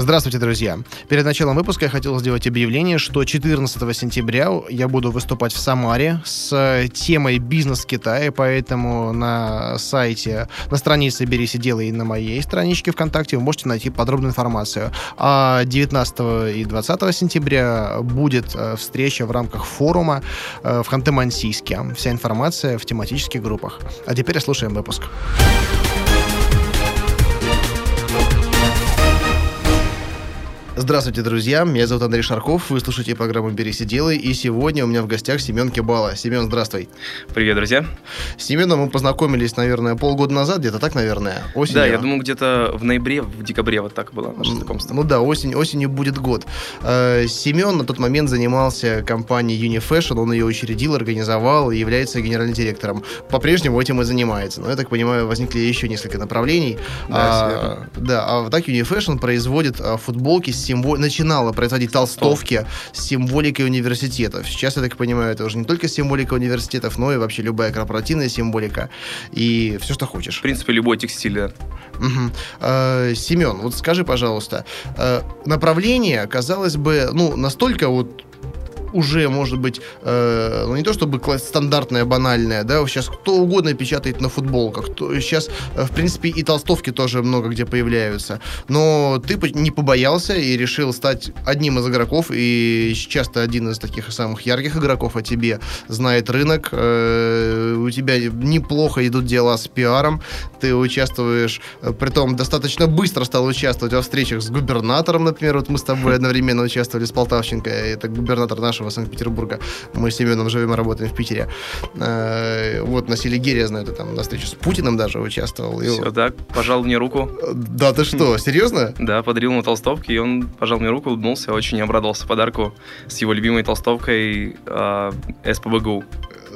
Здравствуйте, друзья. Перед началом выпуска я хотел сделать объявление, что 14 сентября я буду выступать в Самаре с темой «Бизнес в Китае», поэтому на сайте, на странице «Берись и делай» и на моей страничке ВКонтакте вы можете найти подробную информацию. А 19 и 20 сентября будет э, встреча в рамках форума э, в Ханты-Мансийске. Вся информация в тематических группах. А теперь слушаем выпуск. Здравствуйте, друзья. Меня зовут Андрей Шарков. Вы слушаете программу «Берись и делай». И сегодня у меня в гостях Семен Кибала. Семен, здравствуй. Привет, друзья. С Семеном мы познакомились, наверное, полгода назад, где-то так, наверное, осенью. Да, я думаю, где-то в ноябре, в декабре вот так было наше знакомство. Ну да, осень, осенью будет год. Э, Семен на тот момент занимался компанией Unifashion, он ее учредил, организовал и является генеральным директором. По-прежнему этим и занимается. Но, я так понимаю, возникли еще несколько направлений. Да, а, да, а так Unifashion производит а, футболки с символ... начинала производить толстовки с символикой университетов. Сейчас, я так понимаю, это уже не только символика университетов, но и вообще любая корпоративная символика и все, что хочешь. В принципе, любой текстиль, да. Угу. Э, Семен, вот скажи, пожалуйста, э, направление, казалось бы, ну, настолько вот уже может быть, э, ну не то чтобы стандартная, банальная, да, сейчас кто угодно печатает на футболках, то, сейчас, э, в принципе, и толстовки тоже много где появляются, но ты не побоялся и решил стать одним из игроков, и сейчас ты один из таких самых ярких игроков, а тебе знает рынок, э, у тебя неплохо идут дела с пиаром, ты участвуешь, э, при том достаточно быстро стал участвовать во встречах с губернатором, например, вот мы с тобой одновременно участвовали с Полтавченко, это губернатор наш нашего Санкт-Петербурга. Мы с Семеном живем и работаем в Питере. Э, вот на Селигере, я знаю, ты там на встрече с Путиным даже участвовал. Все, так, пожал мне руку. Да, ты что, серьезно? Да, подарил ему толстовки, и он пожал мне руку, улыбнулся, очень обрадовался подарку с его любимой толстовкой э, СПБГУ.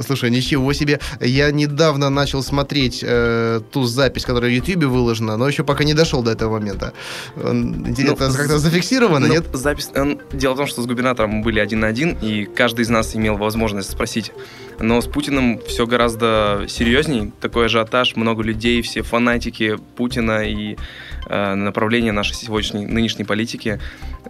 Слушай, ничего себе. Я недавно начал смотреть э, ту запись, которая в Ютубе выложена, но еще пока не дошел до этого момента. Интересно, ну, как-то зафиксировано, ну, нет? Запись... Дело в том, что с губернатором мы были один на один, и каждый из нас имел возможность спросить. Но с Путиным все гораздо серьезней. Такой ажиотаж, много людей, все фанатики Путина и э, направления нашей сегодняшней, нынешней политики.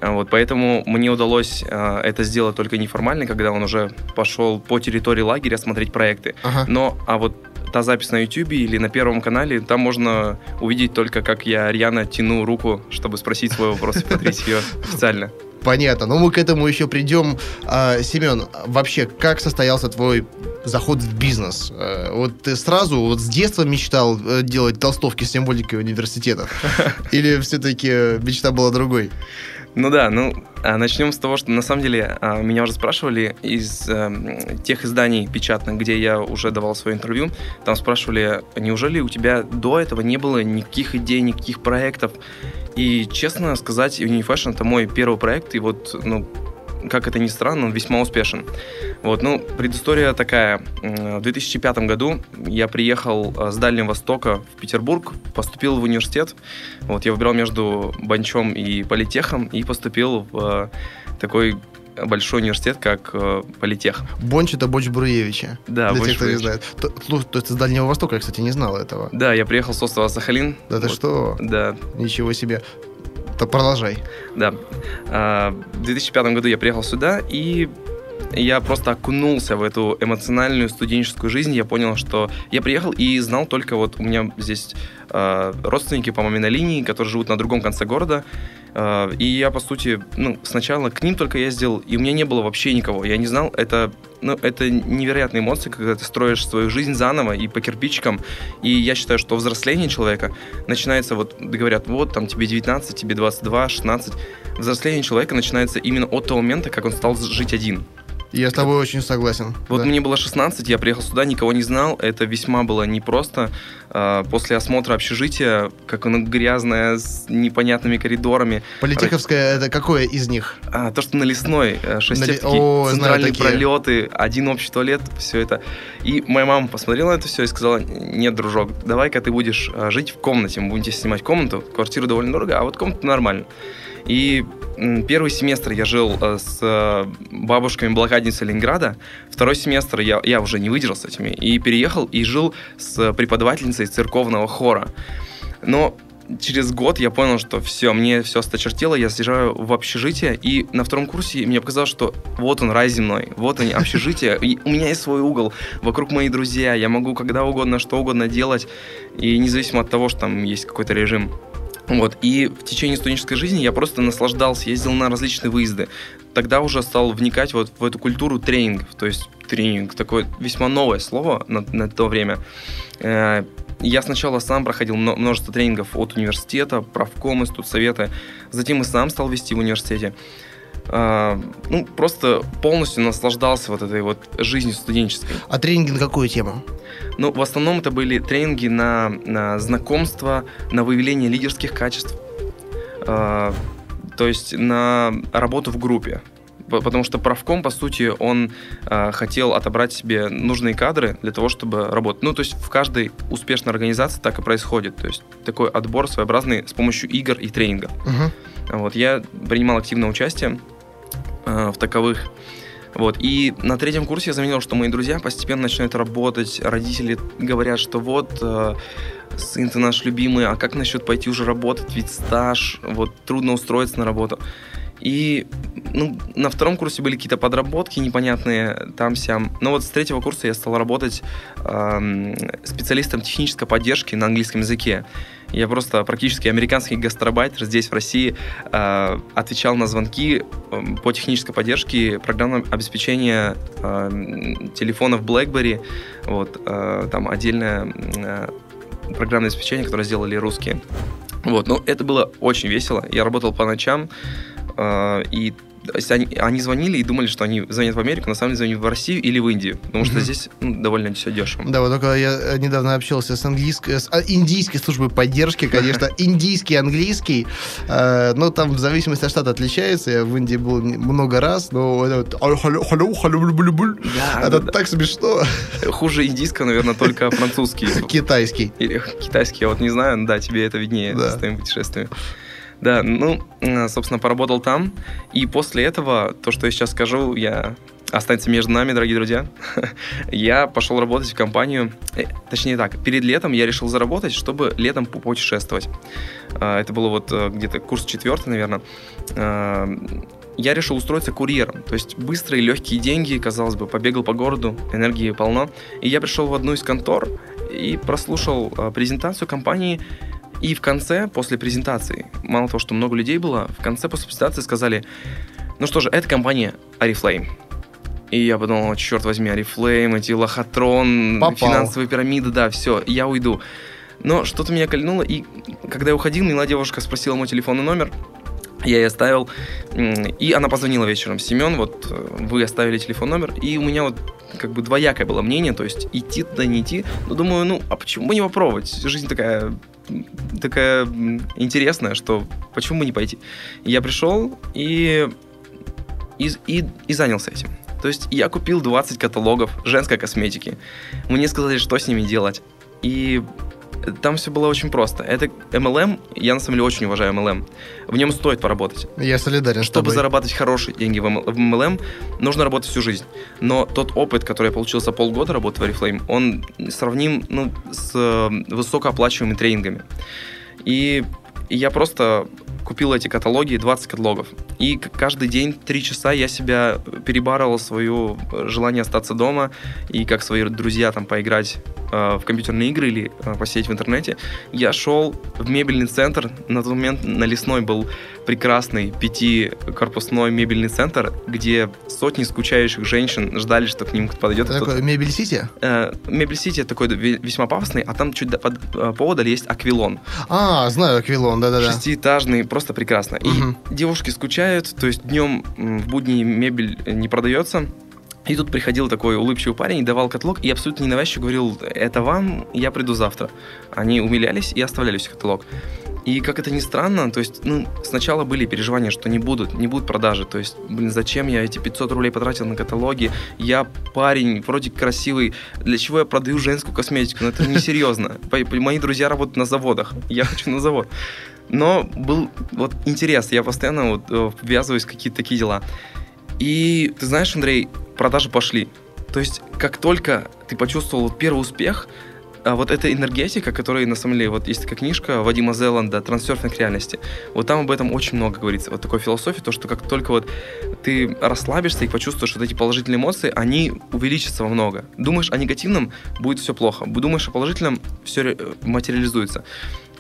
А вот, поэтому мне удалось э, это сделать только неформально, когда он уже пошел по территории лагеря смотреть проекты. Ага. Но, а вот та запись на YouTube или на Первом канале, там можно увидеть только, как я рьяно тяну руку, чтобы спросить свой вопрос и повторить ее официально. Понятно. Но мы к этому еще придем. А, Семен, вообще, как состоялся твой заход в бизнес? А, вот ты сразу вот с детства мечтал э, делать толстовки с символикой университетов? Или все-таки мечта была другой? Ну да, ну а начнем с того, что на самом деле а, меня уже спрашивали из э, тех изданий печатных, где я уже давал свое интервью, там спрашивали, неужели у тебя до этого не было никаких идей, никаких проектов? И честно сказать, Unifashion это мой первый проект, и вот, ну, как это ни странно, он весьма успешен. Вот, ну, предыстория такая. В 2005 году я приехал э, с Дальнего Востока в Петербург, поступил в университет. Вот, я выбирал между Бончем и Политехом и поступил в э, такой большой университет, как э, Политех. Бонч это Бонч Бруевича. Да, Для Бонч тех, кто не знает. То, то, то есть с Дальнего Востока, я, кстати, не знал этого. Да, я приехал с острова Сахалин. Да вот. ты что? Да. Ничего себе. То продолжай. Да. А, в 2005 году я приехал сюда, и я просто окунулся в эту эмоциональную студенческую жизнь. Я понял, что я приехал и знал только вот у меня здесь э, родственники по маминой линии, которые живут на другом конце города. Э, и я, по сути, ну, сначала к ним только ездил, и у меня не было вообще никого. Я не знал, это, ну, это невероятные эмоции, когда ты строишь свою жизнь заново и по кирпичикам. И я считаю, что взросление человека начинается, вот говорят, вот, там тебе 19, тебе 22, 16. Взросление человека начинается именно от того момента, как он стал жить один. Я с тобой очень согласен. Вот Да. мне было 16, я приехал сюда, никого не знал. Это весьма было непросто. А, После осмотра общежития, как оно грязное, с непонятными коридорами. Политеховская, это какое из них? А, то, что на лесной, э, шесть На О, центральные такие. пролеты, один общий туалет, все это. И моя мама посмотрела на это все и сказала, нет, дружок, давай-ка ты будешь а, жить в комнате, мы будем тебе снимать комнату, квартира довольно дорого, а вот комната нормально. И первый семестр я жил э, с э, бабушками-блокадницей Ленинграда, второй семестр я, я уже не выдержал с этими, и переехал и жил с преподавательницей церковного хора. Но через год я понял, что все, мне все осточертело, я съезжаю в общежитие, и на втором курсе мне показалось, что вот он, рай земной, вот они, общежитие, и у меня есть свой угол, вокруг мои друзья, я могу когда угодно, что угодно делать, и независимо от того, что там есть какой-то режим. Вот, и в течение студенческой жизни я просто наслаждался, ездил на различные выезды. Тогда уже стал вникать вот в эту культуру тренингов, то есть тренинг, такое весьма новое слово на, на то время. Э, Я сначала сам проходил мно- множество тренингов от университета, правкомы, студсоветы. Затем и сам стал вести в университете. А, Ну, просто полностью наслаждался вот этой вот жизнью студенческой. А тренинги на какую тему? Ну, в основном это были тренинги на, на знакомство, на выявление лидерских качеств, а, то есть на работу в группе. Потому что правком, по сути, он а, хотел отобрать себе нужные кадры для того, чтобы работать. Ну, то есть в каждой успешной организации так и происходит. То есть такой отбор своеобразный с помощью игр и тренинга. Мгм. Вот, я принимал активное участие э, в таковых. Вот, и на третьем курсе я заметил, что мои друзья постепенно начинают работать. Родители говорят, что вот, э, сын ты наш любимый, а как насчет пойти уже работать, ведь стаж, вот, трудно устроиться на работу. И ну, на втором курсе были какие-то подработки непонятные там-сям. Но вот с третьего курса я стал работать эм, специалистом технической поддержки на английском языке. Я просто практически американский гастарбайтер здесь, в России, э, отвечал на звонки э, по технической поддержке программного обеспечения э, телефонов BlackBerry. Вот, э, там отдельное э, программное обеспечение, которое сделали русские. Вот, ну, это было очень весело. Я работал по ночам, э, и то есть они, они звонили и думали, что они звонят в Америку, на самом деле звонят в Россию или в Индию, потому что Мгм. здесь ну, довольно все дешево. Да, вот только я э, недавно общался с английской, с а, индийской службой поддержки, конечно, индийский, английский, э, ну там в зависимости от штата отличается. Я в Индии был много раз, но это вот «Алло, алло, алло, алло, блю, блю, блю». Да, это да, так смешно. да. Хуже индийского, наверное, только французский. Китайский. Или китайский, я вот не знаю, да, тебе это виднее Да. с твоими путешествиями. Да, ну, э, собственно, поработал там. И после этого, то, что я сейчас скажу, я останется между нами, дорогие друзья. я пошел работать в компанию, э, точнее так, перед летом я решил заработать, чтобы летом путешествовать. А, Это было вот э, где-то курс четвертый, наверное. А, Я решил устроиться курьером, то есть быстрые, легкие деньги, казалось бы, побегал по городу, энергии полно. И я пришел в одну из контор и прослушал презентацию компании. И в конце, после презентации, мало того, что много людей было, в конце после презентации сказали, ну что же, это компания Oriflame. И я подумал, черт возьми, Oriflame, эти лохотрон, Попал. финансовые пирамиды, да, все, я уйду. Но что-то меня кольнуло, и когда я уходил, милая девушка спросила мой телефонный номер, я ей оставил, и она позвонила вечером. Семен, вот э, вы оставили телефон номер, и у меня вот как бы двоякое было мнение, то есть идти туда, не идти. Но думаю, ну, а почему бы не попробовать? Жизнь такая, такая интересная, что почему бы не пойти? Я пришел и, и, и, и занялся этим. То есть я купил 20 каталогов женской косметики. Мне сказали, что с ними делать. И там все было очень просто. Это MLM, я на самом деле очень уважаю MLM. В нем стоит поработать. Я солидарен с Чтобы тобой. зарабатывать хорошие деньги в MLM, нужно работать всю жизнь. Но тот опыт, который я получил за полгода работы в Oriflame, он сравним ну, с э, высокооплачиваемыми тренингами. И я просто купил эти каталоги, 20 каталогов. И каждый день, три часа я себя перебарывал свое желание остаться дома и как свои друзья там поиграть э, в компьютерные игры или э, посидеть в интернете. Я шел в мебельный центр. На тот момент на Лесной был прекрасный пятикорпусной мебельный центр, где сотни скучающих женщин ждали, что к ним подойдет Это кто-то. такое Мебель Сити? Э, Мебель Сити такой ве- весьма пафосный, а там чуть до- под, э, поодаль есть Аквилон. А, знаю, Аквилон, да-да-да. Шестиэтажный, просто прекрасно. И девушки скучают, то есть днем в будни мебель не продается, И тут приходил такой улыбчивый парень и давал каталог, и абсолютно ненавязчиво говорил, это вам, я приду завтра. Они умилялись и оставляли себе каталог. И как это ни странно, то есть, ну, сначала были переживания, что не будут, не будут продажи. То есть, блин, зачем я эти 500 рублей потратил на каталоги? Я парень, вроде красивый. Для чего я продаю женскую косметику? Ну, это несерьезно. Мои друзья работают на заводах. Я хочу на завод. Но был вот интерес. Я постоянно вот э, ввязываюсь в какие-то такие дела. И ты знаешь, Андрей, продажи пошли. То есть, как только ты почувствовал первый успех, а вот эта энергетика, которая на самом деле, вот есть такая книжка Вадима Зеланда «Трансерфинг реальности», вот там об этом очень много говорится, вот такой философии, то, что как только вот ты расслабишься и почувствуешь вот эти положительные эмоции, они увеличатся во много. Думаешь о негативном, будет все плохо. Думаешь о положительном, все материализуется.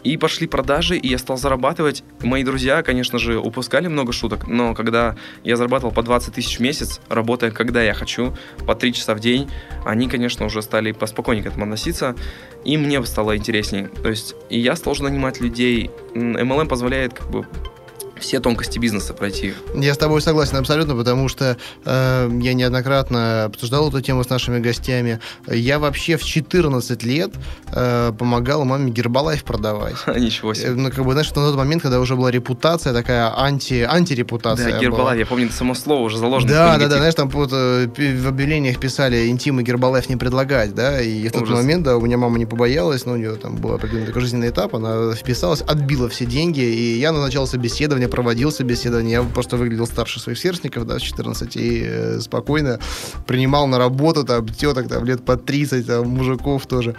И пошли продажи, и я стал зарабатывать. Мои друзья, конечно же, упускали много шуток, но когда я зарабатывал по 20 тысяч в месяц, работая когда я хочу, по 3 часа в день, они, конечно, уже стали поспокойнее к этому относиться, и мне стало интересней. То есть и я стал уже нанимать людей. MLM позволяет как бы все тонкости бизнеса пройти. Я с тобой согласен абсолютно, потому что э, я неоднократно обсуждал эту тему с нашими гостями. Я вообще в 14 лет э, помогал маме Гербалайф продавать. Ничего себе. Э, ну, как бы, знаешь, на тот момент, когда уже была репутация такая, анти, антирепутация Да, Гербалайф, я помню, это само слово уже заложено. Да, да, да, знаешь, там вот, э, в объявлениях писали интим и Гербалайф не предлагать, да, и в тот момент, да, у меня мама не побоялась, но у нее там был определенный такой жизненный этап, она вписалась, отбила все деньги, и я назначал собеседование, проводил собеседование. Я просто выглядел старше своих сверстников, да, с 14, и э, спокойно принимал на работу там теток там лет по 30, там, мужиков тоже.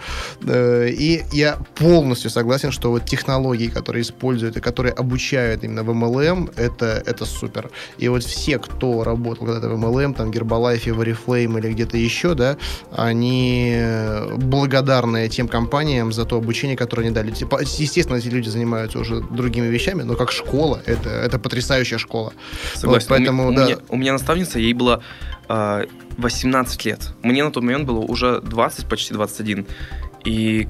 Э, и я полностью согласен, что вот технологии, которые используют и которые обучают именно в MLM, это, это супер. И вот все, кто работал когда-то в MLM, там, Гербалайфе, Oriflame или где-то еще, да, они благодарны тем компаниям за то обучение, которое они дали. Типа, естественно, эти люди занимаются уже другими вещами, но как школа, это, это потрясающая школа. Согласен. Вот, поэтому, у, да. меня, у меня наставница, ей было э, а, 18 лет. Мне на тот момент было уже 20, почти 21. И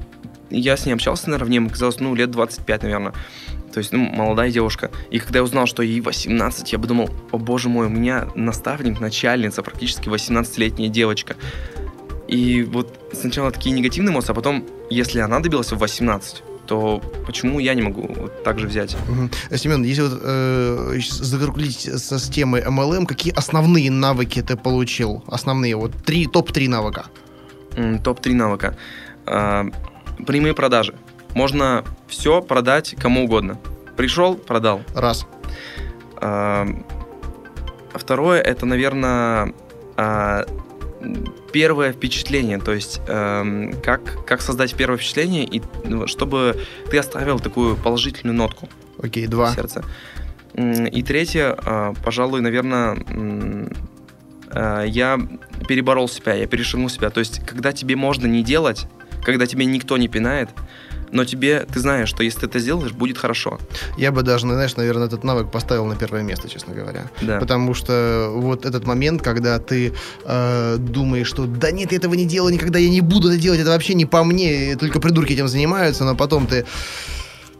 я с ней общался наравне, мне казалось, ну, лет 25, наверное. То есть, ну, молодая девушка. И когда я узнал, что ей 18, я подумал, о боже мой, у меня наставник, начальница, практически 18-летняя девочка. И вот сначала такие негативные эмоции, а потом, если она добилась в 18, то почему я не могу вот так же взять? Угу. Семен, если вот э, закруглить со с темой MLM, какие основные навыки ты получил? Основные, вот три, топ-3 навыка. топ-3 навыка. Э, прямые продажи. Можно все продать кому угодно. Пришел, продал. Раз. Э, второе, это, наверное, э, первое впечатление, то есть эм, как, как создать первое впечатление, и ну, чтобы ты оставил такую положительную нотку. Окей, okay, два. В сердце. И третье, э, пожалуй, наверное, э, я переборол себя, я перешагнул себя. То есть, когда тебе можно не делать, когда тебе никто не пинает, но тебе, ты знаешь, что если ты это сделаешь, будет хорошо. Я бы даже, знаешь, наверное, этот навык поставил на первое место, честно говоря. Да. Потому что вот этот момент, когда ты э, думаешь, что да нет, я этого не делаю никогда, я не буду это делать, это вообще не по мне, только придурки этим занимаются, но потом ты...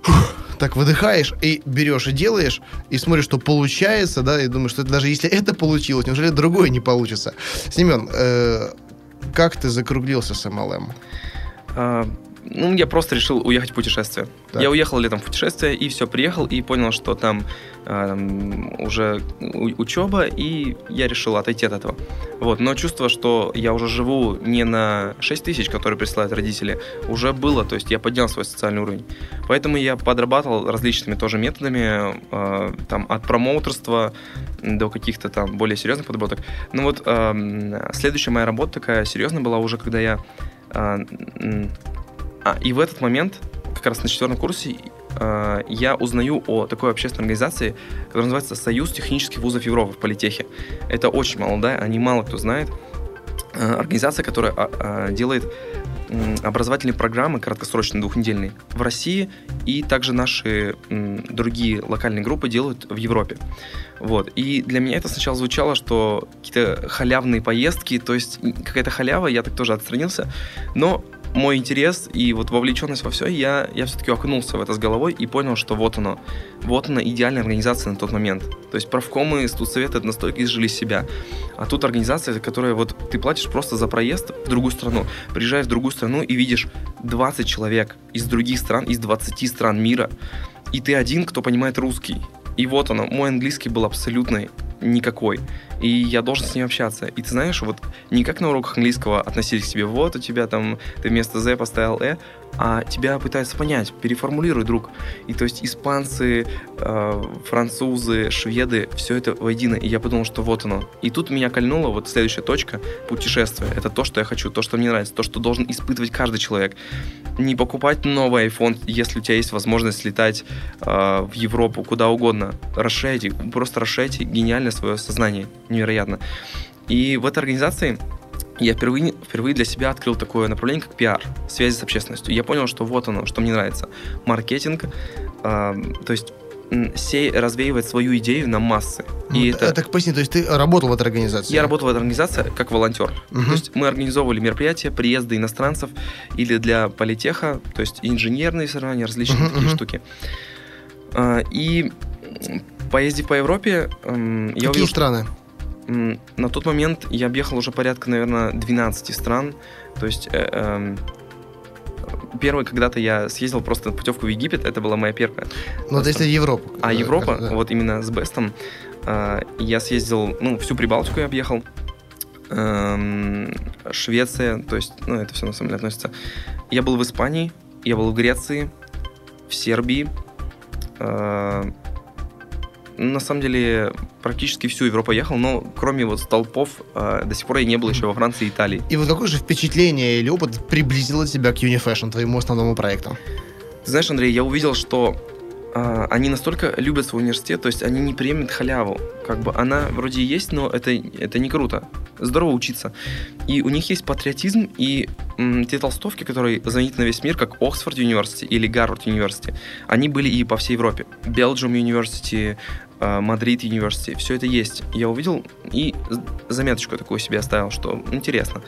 Фух, так выдыхаешь и берешь и делаешь, и смотришь, что получается, да, и думаешь, что это, даже если это получилось, неужели другое не получится? Семен, э, как ты закруглился с MLM? Ну, я просто решил уехать в путешествие. Так. Я уехал летом в путешествие и все, приехал и понял, что там э, уже учеба, и я решил отойти от этого. Вот, но чувство, что я уже живу не на 6 тысяч, которые присылают родители, уже было, то есть я поднял свой социальный уровень. Поэтому я подрабатывал различными тоже методами, э, там, от промоутерства до каких-то там более серьезных подработок. Ну вот, э, следующая моя работа такая серьезная была уже, когда я э, а, и в этот момент, как раз на четвертом курсе, э, я узнаю о такой общественной организации, которая называется Союз технических вузов Европы в Политехе. Это очень молодая, они мало кто знает. Э, организация, которая э, делает образовательные программы краткосрочные, двухнедельные в России, и также наши другие локальные группы делают в Европе. Вот. И для меня это сначала звучало, что какие-то халявные поездки, то есть какая-то халява, я так тоже отстранился, но мой интерес и вот вовлеченность во все, я, я все-таки окунулся в это с головой и понял, что вот оно. Вот она идеальная организация на тот момент. То есть правкомы, студсоветы настолько изжили себя. А тут организация, которая вот ты платишь просто за проезд в другую страну. Приезжаешь в другую страну и видишь 20 человек из других стран, из 20 стран мира. И ты один, кто понимает русский. И вот оно, мой английский был абсолютно никакой и я должен с ним общаться. И ты знаешь, вот не как на уроках английского относились к тебе, вот у тебя там, ты вместо Z поставил «э», а тебя пытаются понять, переформулируй, друг. И то есть испанцы, э, французы, шведы, все это воедино. И я подумал, что вот оно. И тут меня кольнула вот следующая точка путешествия. Это то, что я хочу, то, что мне нравится, то, что должен испытывать каждый человек. Не покупать новый iPhone, если у тебя есть возможность летать э, в Европу, куда угодно. Расширяйте, просто расширяйте гениально свое сознание. Невероятно. И в этой организации я впервые, впервые для себя открыл такое направление, как пиар, связи с общественностью. Я понял, что вот оно, что мне нравится. Маркетинг, э, то есть сей развеивать свою идею на массы. И ну, это... Так поясни, то есть ты работал в этой организации? Я работал в этой организации как волонтер. Угу. То есть мы организовывали мероприятия, приезды иностранцев или для политеха, то есть инженерные соревнования, различные угу, такие угу. штуки. А, и поездив по Европе, я Какие увидел, страны? На тот момент я объехал уже порядка, наверное, 12 стран. То есть э, э, первый когда-то я съездил просто на путевку в Египет, это была моя первая. Ну, это если Европа. А Европа, да. вот именно с Бестом, э, я съездил, ну, всю Прибалтику я объехал. Э, Швеция, то есть, ну, это все на самом деле относится. Я был в Испании, я был в Греции, в Сербии, э, на самом деле практически всю Европу ехал, но кроме вот столпов э, до сих пор я не был еще во Франции и Италии. И вот какое же впечатление или опыт приблизило тебя к Unifashion, твоему основному проекту? Ты знаешь, Андрей, я увидел, что э, они настолько любят свой университет, то есть они не примут халяву. Как бы она вроде есть, но это, это не круто. Здорово учиться. И у них есть патриотизм, и м, те толстовки, которые знамениты на весь мир, как Оксфорд Университет или Гарвард Университет, они были и по всей Европе. Belgium Университет, Мадрид Университет, все это есть. Я увидел и заметочку такую себе оставил, что интересно.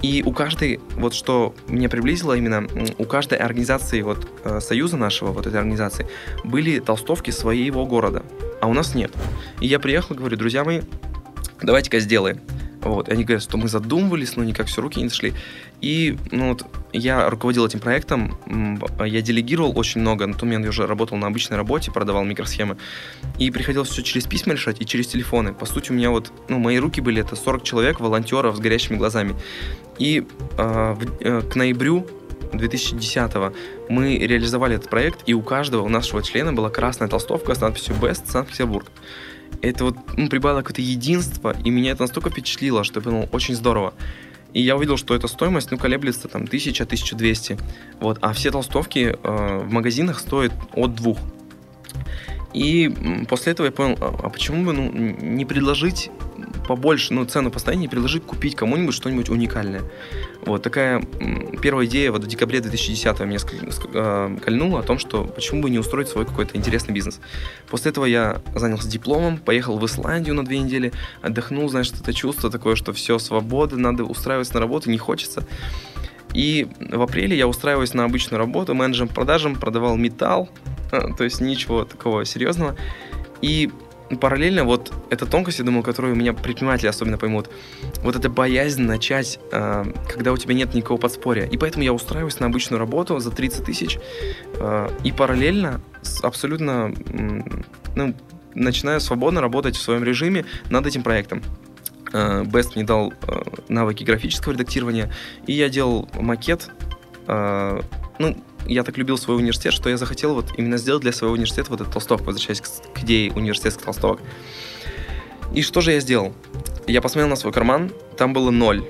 И у каждой, вот что меня приблизило именно, у каждой организации, вот э, союза нашего, вот этой организации, были толстовки своего города, а у нас нет. И я приехал, говорю, друзья мои, давайте-ка сделаем. Вот, и они говорят, что мы задумывались, но никак все руки не дошли. И ну, вот, я руководил этим проектом, я делегировал очень много, на тот момент я уже работал на обычной работе, продавал микросхемы, и приходилось все через письма решать и через телефоны. По сути, у меня вот, ну, мои руки были, это 40 человек, волонтеров с горящими глазами. И э, в, э, к ноябрю 2010 мы реализовали этот проект, и у каждого у нашего члена была красная толстовка с надписью «Бест Санкт-Петербург» это вот ну, прибавило какое-то единство, и меня это настолько впечатлило, что я понял, очень здорово. И я увидел, что эта стоимость, ну, колеблется там 1000-1200. Вот, а все толстовки э, в магазинах стоят от двух. И после этого я понял, а, а почему бы ну, не предложить побольше, ну, цену не предложить купить кому-нибудь что-нибудь уникальное. Вот такая первая идея вот в декабре 2010 меня э, кольнула о том, что почему бы не устроить свой какой-то интересный бизнес. После этого я занялся дипломом, поехал в Исландию на две недели, отдохнул, знаешь, это чувство такое, что все, свобода, надо устраиваться на работу, не хочется. И в апреле я устраиваюсь на обычную работу, менеджером продажам, продавал металл, то есть ничего такого серьезного. И параллельно вот эта тонкость, я думаю, которую меня предприниматели особенно поймут, вот эта боязнь начать, э, когда у тебя нет никакого подспорья. И поэтому я устраиваюсь на обычную работу за 30 тысяч э, и параллельно абсолютно ну, начинаю свободно работать в своем режиме над этим проектом. Best мне дал навыки графического редактирования, и я делал макет. Ну, я так любил свой университет, что я захотел вот именно сделать для своего университета вот этот толстовку, возвращаясь к, к идее университетских толстовок. И что же я сделал? Я посмотрел на свой карман, там было ноль.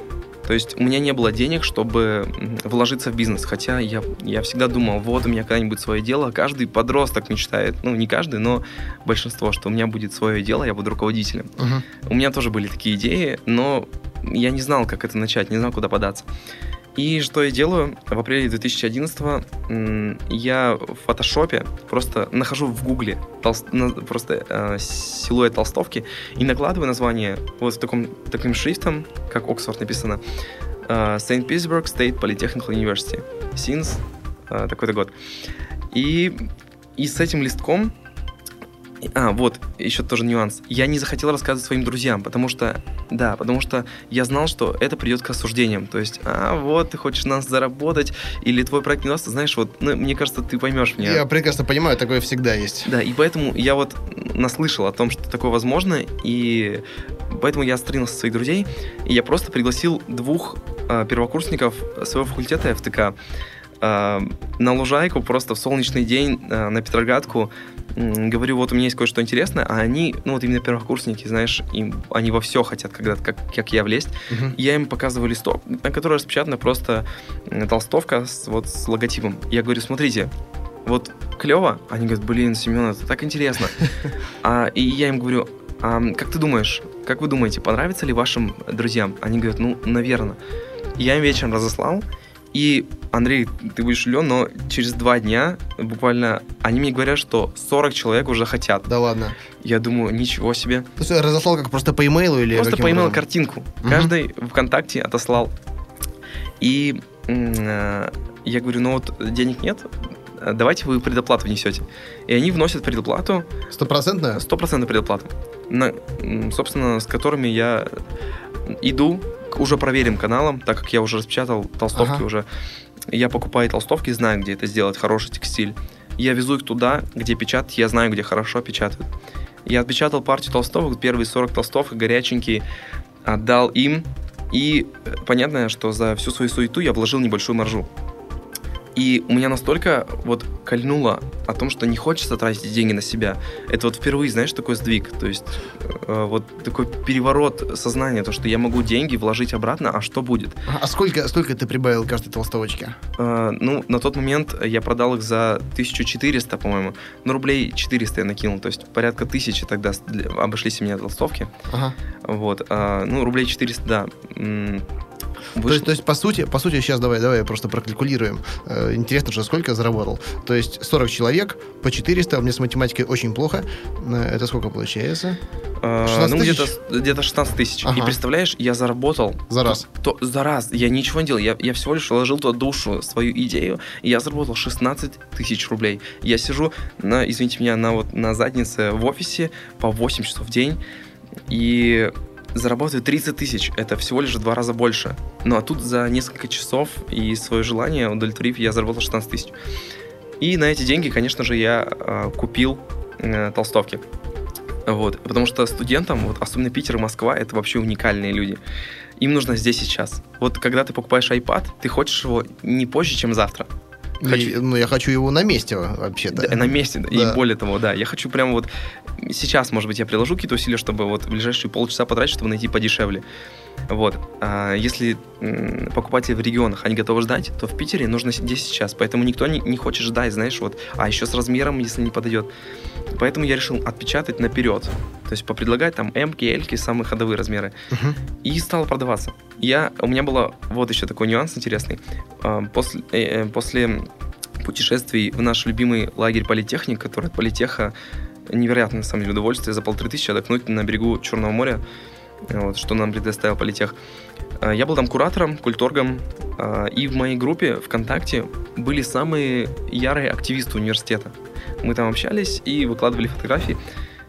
То есть у меня не было денег, чтобы вложиться в бизнес. Хотя я, я всегда думал, вот у меня когда-нибудь свое дело. Каждый подросток мечтает, ну не каждый, но большинство, что у меня будет свое дело, я буду руководителем. Uh-huh. У меня тоже были такие идеи, но я не знал, как это начать, не знал, куда податься. И что я делаю? В апреле 2011 я в фотошопе просто нахожу в гугле толст... просто э, силуэт толстовки и накладываю название вот в таком таким шрифтом, как Оксфорд написано, э, St. Petersburg State Polytechnical University. Since э, такой-то год. И, и с этим листком а, вот, еще тоже нюанс. Я не захотел рассказывать своим друзьям, потому что, да, потому что я знал, что это придет к осуждениям. То есть, а, вот, ты хочешь нас заработать, или твой проект не удастся, знаешь, вот, ну, мне кажется, ты поймешь меня. Я прекрасно понимаю, такое всегда есть. Да, и поэтому я вот наслышал о том, что такое возможно, и поэтому я отстранился от своих друзей, и я просто пригласил двух э, первокурсников своего факультета ФТК э, на лужайку просто в солнечный день э, на Петроградку говорю, вот у меня есть кое-что интересное, а они, ну вот именно первокурсники, знаешь, им, они во все хотят когда-то, как, как я, влезть. Uh-huh. Я им показываю листок, на котором распечатана просто толстовка с, вот с логотипом. Я говорю, смотрите, вот клево. Они говорят, блин, Семен, это так интересно. А, и я им говорю, а, как ты думаешь, как вы думаете, понравится ли вашим друзьям? Они говорят, ну, наверное. Я им вечером разослал, и, Андрей, ты будешь удивлен, но через два дня буквально они мне говорят, что 40 человек уже хотят. Да ладно. Я думаю, ничего себе. То есть разослал как просто по имейлу или Просто по имейлу картинку. Угу. Каждый ВКонтакте отослал. И э, я говорю, ну вот денег нет, давайте вы предоплату внесете. И они вносят предоплату. Стопроцентная? Стопроцентную предоплату. На, собственно, с которыми я иду уже проверенным каналам, так как я уже распечатал толстовки ага. уже. Я покупаю толстовки, знаю, где это сделать, хороший текстиль. Я везу их туда, где печатать, я знаю, где хорошо печатают. Я отпечатал партию толстовок, первые 40 толстовок, горяченькие, отдал им. И э, понятно, что за всю свою суету я вложил небольшую маржу. И у меня настолько вот кольнуло о том, что не хочется тратить деньги на себя. Это вот впервые, знаешь, такой сдвиг. То есть э, вот такой переворот сознания, то, что я могу деньги вложить обратно, а что будет? А сколько, сколько ты прибавил каждой толстовочке? Э, ну, на тот момент я продал их за 1400, по-моему. Ну, рублей 400 я накинул. То есть порядка тысячи тогда обошлись у меня толстовки. Ага. Вот. Э, ну, рублей 400, да то есть, то есть, по сути, по сути, сейчас давай, давай просто прокалькулируем. Э, интересно же, сколько заработал. То есть 40 человек по 400, у меня с математикой очень плохо. Э, это сколько получается? А, ну, где-то, где-то 16 тысяч. Ага. И представляешь, я заработал... За раз? То, то, за раз. Я ничего не делал. Я, я всего лишь вложил туда душу, свою идею, и я заработал 16 тысяч рублей. Я сижу, на, извините меня, на, вот, на заднице в офисе по 8 часов в день, и зарабатываю 30 тысяч. Это всего лишь в два раза больше. Ну а тут за несколько часов и свое желание удовлетворив, я заработал 16 тысяч. И на эти деньги, конечно же, я э, купил э, толстовки. Вот, потому что студентам, вот, особенно Питер и Москва, это вообще уникальные люди. Им нужно здесь сейчас. Вот когда ты покупаешь iPad, ты хочешь его не позже, чем завтра. Хочу... Ну, я хочу его на месте вообще-то. Да, на месте, да. и более того, да. Я хочу прямо вот... Сейчас, может быть, я приложу какие-то усилия, чтобы вот в ближайшие полчаса потратить, чтобы найти подешевле. Вот. А если покупатели в регионах, они готовы ждать, то в Питере нужно здесь сейчас. Поэтому никто не, не хочет ждать, знаешь, вот. А еще с размером, если не подойдет. Поэтому я решил отпечатать наперед. То есть попредлагать там М, L, самые ходовые размеры. Uh-huh. И стало продаваться. Я, у меня было вот еще такой нюанс интересный. А, после, э, э, после путешествий в наш любимый лагерь политехник, который от политеха невероятное, на самом деле, удовольствие за полторы тысячи отдохнуть на берегу Черного моря, вот, что нам предоставил политех. А, я был там куратором, культоргом, а, и в моей группе ВКонтакте были самые ярые активисты университета. Мы там общались и выкладывали фотографии.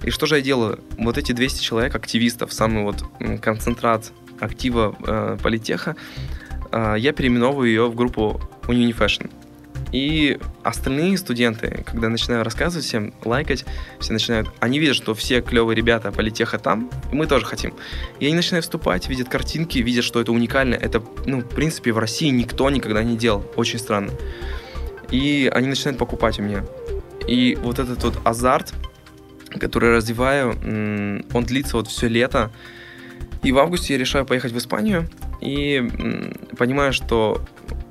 И что же я делаю? Вот эти 200 человек, активистов, самый вот концентрат актива э, политеха, э, я переименовываю ее в группу Unifashion. И остальные студенты, когда начинаю рассказывать всем, лайкать, все начинают, они видят, что все клевые ребята политеха там, мы тоже хотим. И они начинают вступать, видят картинки, видят, что это уникально. Это, ну, в принципе, в России никто никогда не делал. Очень странно. И они начинают покупать у меня. И вот этот вот азарт, который развиваю, он длится вот все лето. И в августе я решаю поехать в Испанию и понимаю, что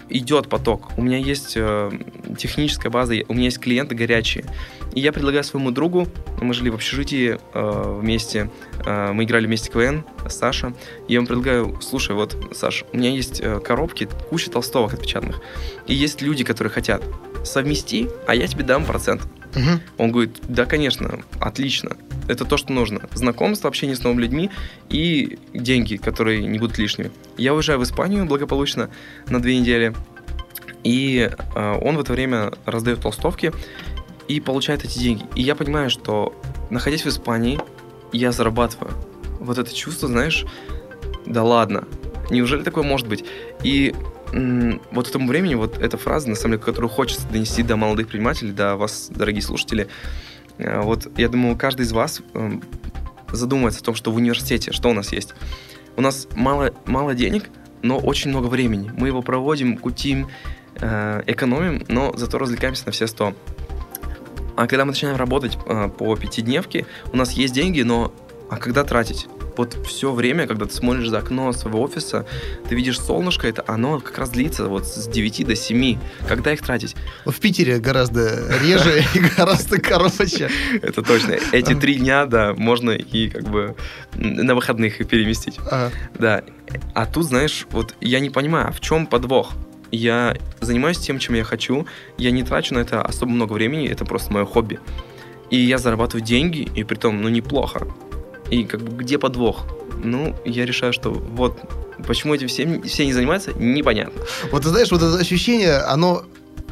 идет поток. У меня есть э, техническая база, у меня есть клиенты горячие. И я предлагаю своему другу, мы жили в общежитии э, вместе, э, мы играли вместе КВН, Саша. Я ему предлагаю, слушай, вот, Саш, у меня есть э, коробки, куча толстовок отпечатанных. И есть люди, которые хотят, совмести, а я тебе дам процент. Угу. Он говорит, да, конечно, отлично. Это то, что нужно. Знакомство, общение с новыми людьми и деньги, которые не будут лишними. Я уезжаю в Испанию благополучно на две недели, и э, он в это время раздает толстовки и получает эти деньги. И я понимаю, что находясь в Испании, я зарабатываю. Вот это чувство, знаешь, да ладно, неужели такое может быть? И вот этому времени вот эта фраза, на самом деле, которую хочется донести до молодых предпринимателей, до вас, дорогие слушатели, вот я думаю, каждый из вас эм, задумывается о том, что в университете, что у нас есть. У нас мало, мало денег, но очень много времени. Мы его проводим, кутим, э, экономим, но зато развлекаемся на все сто. А когда мы начинаем работать э, по пятидневке, у нас есть деньги, но а когда тратить? Вот все время, когда ты смотришь за окно своего офиса, ты видишь солнышко, это оно как раз длится вот с 9 до 7. Когда их тратить? В Питере гораздо реже и гораздо короче. Это точно. Эти три дня, да, можно и как бы на выходных их переместить. Да. А тут, знаешь, вот я не понимаю, а в чем подвох? Я занимаюсь тем, чем я хочу, я не трачу на это особо много времени, это просто мое хобби. И я зарабатываю деньги, и при том, ну, неплохо. И как бы где подвох? Ну, я решаю, что вот почему этим все, все не занимаются, непонятно. Вот ты знаешь, вот это ощущение, оно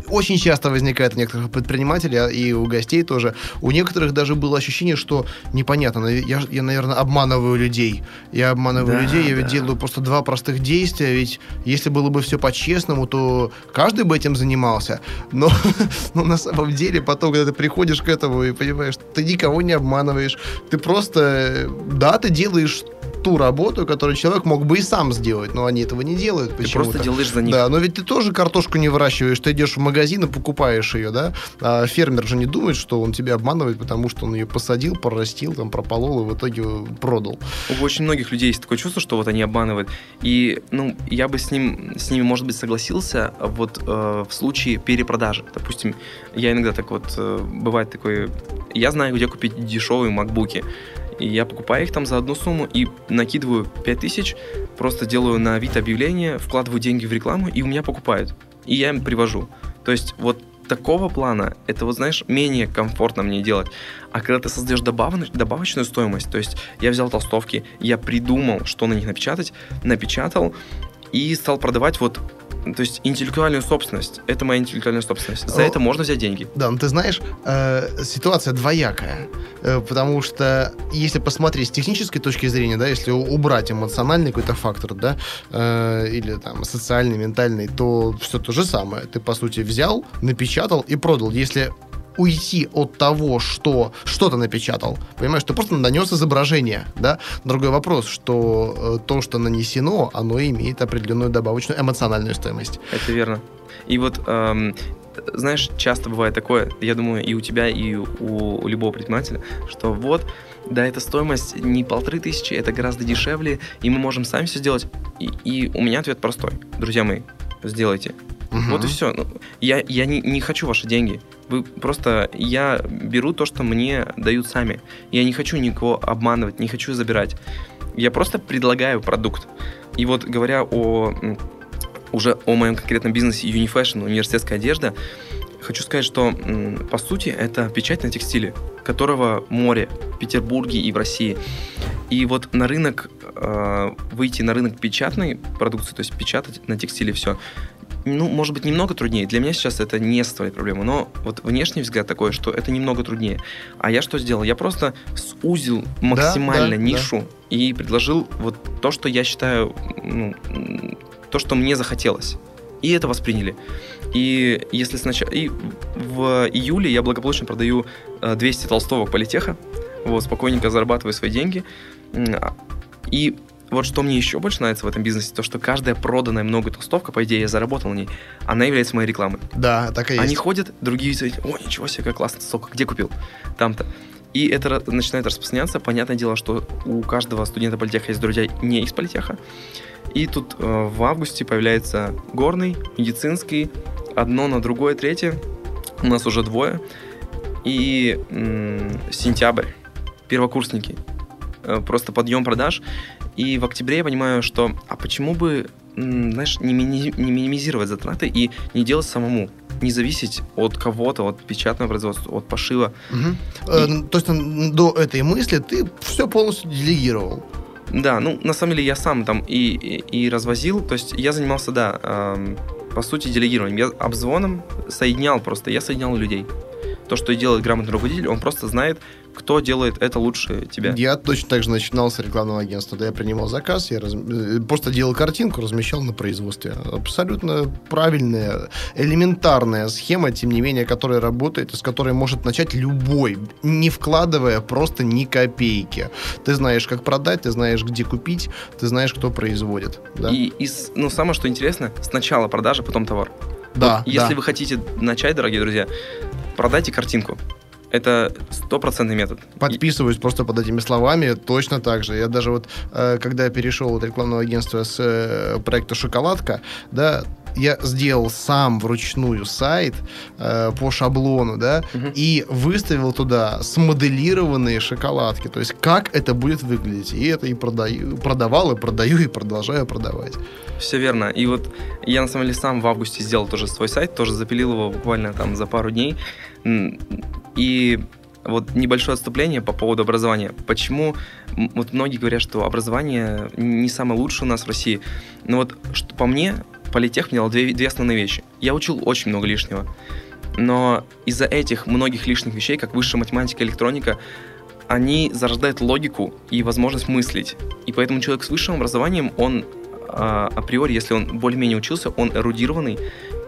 очень часто возникает у некоторых предпринимателей а и у гостей тоже. У некоторых даже было ощущение, что непонятно, я, я наверное, обманываю людей. Я обманываю да, людей, я да. ведь делаю просто два простых действия, ведь если было бы все по-честному, то каждый бы этим занимался. Но, но на самом деле потом, когда ты приходишь к этому и понимаешь, ты никого не обманываешь, ты просто, да, ты делаешь ту работу, которую человек мог бы и сам сделать, но они этого не делают. Ты просто делаешь за них. Да, но ведь ты тоже картошку не выращиваешь, ты идешь в магазин и покупаешь ее, да? А фермер же не думает, что он тебя обманывает, потому что он ее посадил, прорастил, там, прополол и в итоге продал. У очень многих людей есть такое чувство, что вот они обманывают. И, ну, я бы с, ним, с ними, может быть, согласился вот э, в случае перепродажи. Допустим, я иногда так вот, э, бывает такой, я знаю, где купить дешевые макбуки. И я покупаю их там за одну сумму и накидываю 5000, просто делаю на вид объявление, вкладываю деньги в рекламу, и у меня покупают. И я им привожу. То есть вот такого плана, это вот, знаешь, менее комфортно мне делать. А когда ты создаешь добавочную, добавочную стоимость, то есть я взял толстовки, я придумал, что на них напечатать, напечатал и стал продавать вот то есть интеллектуальную собственность. Это моя интеллектуальная собственность. За О, это можно взять деньги. Да, ну ты знаешь, э, ситуация двоякая. Э, потому что если посмотреть с технической точки зрения, да, если убрать эмоциональный какой-то фактор, да, э, или там социальный, ментальный, то все то же самое. Ты, по сути, взял, напечатал и продал. Если уйти от того, что что-то напечатал. Понимаешь, ты просто нанес изображение, да? Другой вопрос, что э, то, что нанесено, оно имеет определенную добавочную эмоциональную стоимость. Это верно. И вот эм, знаешь, часто бывает такое, я думаю, и у тебя, и у, у любого предпринимателя, что вот, да, эта стоимость не полторы тысячи, это гораздо дешевле, и мы можем сами все сделать. И, и у меня ответ простой. Друзья мои, сделайте. Угу. Вот и все. Ну, я, я не, не хочу ваши деньги. Вы просто я беру то, что мне дают сами. Я не хочу никого обманывать, не хочу забирать. Я просто предлагаю продукт. И вот говоря о уже о моем конкретном бизнесе Unifashion, университетская одежда, хочу сказать, что по сути это печать на текстиле, которого море в Петербурге и в России. И вот на рынок, э, выйти на рынок печатной продукции, то есть печатать на текстиле все, ну, может быть, немного труднее. Для меня сейчас это не составляет проблемы, но вот внешний взгляд такой, что это немного труднее. А я что сделал? Я просто сузил максимально да, да, нишу да. и предложил вот то, что я считаю, ну, то, что мне захотелось. И это восприняли. И если сначала... И в июле я благополучно продаю 200 э, толстовок политеха, вот, спокойненько зарабатываю свои деньги. А, и вот что мне еще больше нравится в этом бизнесе, то, что каждая проданная много толстовка, по идее, я заработал на ней, она является моей рекламой. Да, так и есть. Они ходят, другие видят, о, ничего себе, как классная толстовка, где купил? Там-то. И это начинает распространяться. Понятное дело, что у каждого студента политеха есть друзья не из политеха. И тут э, в августе появляется горный, медицинский, одно на другое, третье. У нас уже двое. И м- сентябрь, первокурсники. Э, просто подъем продаж. И в октябре я понимаю, что а почему бы, знаешь, не, мини, не минимизировать затраты и не делать самому. не зависеть от кого-то, от печатного производства, от пошива. Мгм. Э, То есть до этой мысли ты все полностью делегировал. Да, ну, на самом деле, я сам там и, и, и развозил, то есть я занимался, да, эм, по сути, делегированием. Я обзвоном соединял просто, я соединял людей. То, что и делает грамотный руководитель, он просто знает, кто делает это лучше тебя. Я точно так же начинал с рекламного агентства. Да, я принимал заказ, я раз- э, просто делал картинку, размещал на производстве. Абсолютно правильная, элементарная схема, тем не менее, которая работает, с которой может начать любой, не вкладывая просто ни копейки. Ты знаешь, как продать, ты знаешь, где купить, ты знаешь, кто производит. Да, И, и ну, самое что интересно, сначала продажа, потом товар. да. Если да. вы хотите начать, дорогие друзья, продайте картинку. Это стопроцентный метод. Подписываюсь просто под этими словами, точно так же. Я даже вот, э, когда я перешел от рекламного агентства с э, проекта «Шоколадка», да, я сделал сам вручную сайт э, по шаблону, да, Мгм. и выставил туда смоделированные шоколадки, то есть как это будет выглядеть. И это и продаю, продавал, и продаю, и продолжаю продавать. Все верно. И вот я на самом деле сам в августе сделал тоже свой сайт, тоже запилил его буквально там за пару дней. И вот небольшое отступление по поводу образования. Почему вот многие говорят, что образование не самое лучшее у нас в России. Но вот что по мне, политех мне дал две, две основные вещи. Я учил очень много лишнего. Но из-за этих многих лишних вещей, как высшая математика, электроника, они зарождают логику и возможность мыслить. И поэтому человек с высшим образованием, он а, априори, если он более-менее учился, он эрудированный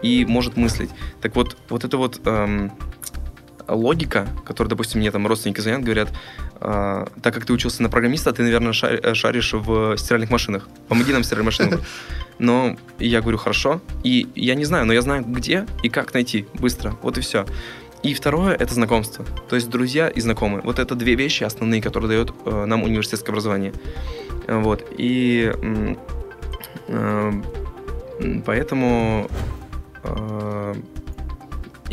и может мыслить. Так вот, вот эта вот эм, логика, которую, допустим, мне там родственники звонят, говорят, а, так как ты учился на программиста, ты, наверное, шар- э, шаришь в стиральных машинах. Помоги нам стирать машину. Но я говорю, хорошо. И я не знаю, но я знаю, где и как найти быстро. Вот и все. И второе – это знакомство. То есть друзья и знакомые. Вот это две вещи основные, которые дает э, нам университетское образование. Э, Вот. И э, поэтому э,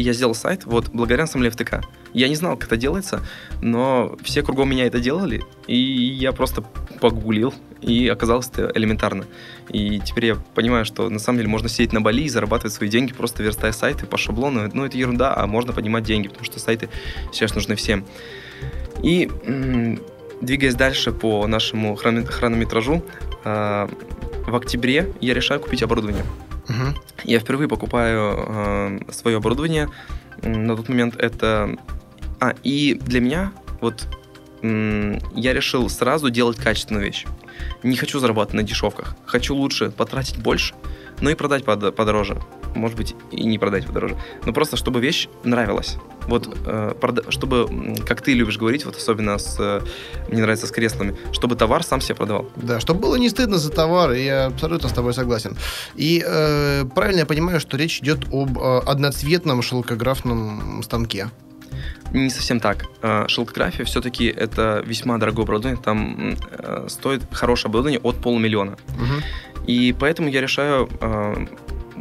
я сделал сайт, вот, благодаря деле ФТК. Я не знал, как это делается, но все кругом меня это делали, и я просто погуглил, и оказалось это элементарно. И теперь я понимаю, что на самом деле можно сидеть на Бали и зарабатывать свои деньги, просто верстая сайты по шаблону. Ну, это ерунда, а можно поднимать деньги, потому что сайты сейчас нужны всем. И двигаясь дальше по нашему хрономет- хронометражу, а, в октябре я решаю купить оборудование. Мгм. Я впервые покупаю свое оборудование. На тот момент это... А, и для меня вот м, я решил сразу делать качественную вещь. Не хочу зарабатывать на дешевках. Хочу лучше потратить больше, но и продать под- подороже. Может быть, и не продать подороже. Но просто, чтобы вещь нравилась. Вот, э, чтобы, как ты любишь говорить, вот особенно с, э, мне нравится с креслами, чтобы товар сам себя продавал. Да, чтобы было не стыдно за товар, я абсолютно с тобой согласен. И э, правильно я понимаю, что речь идет об э, одноцветном шелкографном станке. Не совсем так. Э, Шелкография все-таки это весьма дорогое оборудование. Там стоит хорошее оборудование от полумиллиона. Мгм. И поэтому я решаю, э,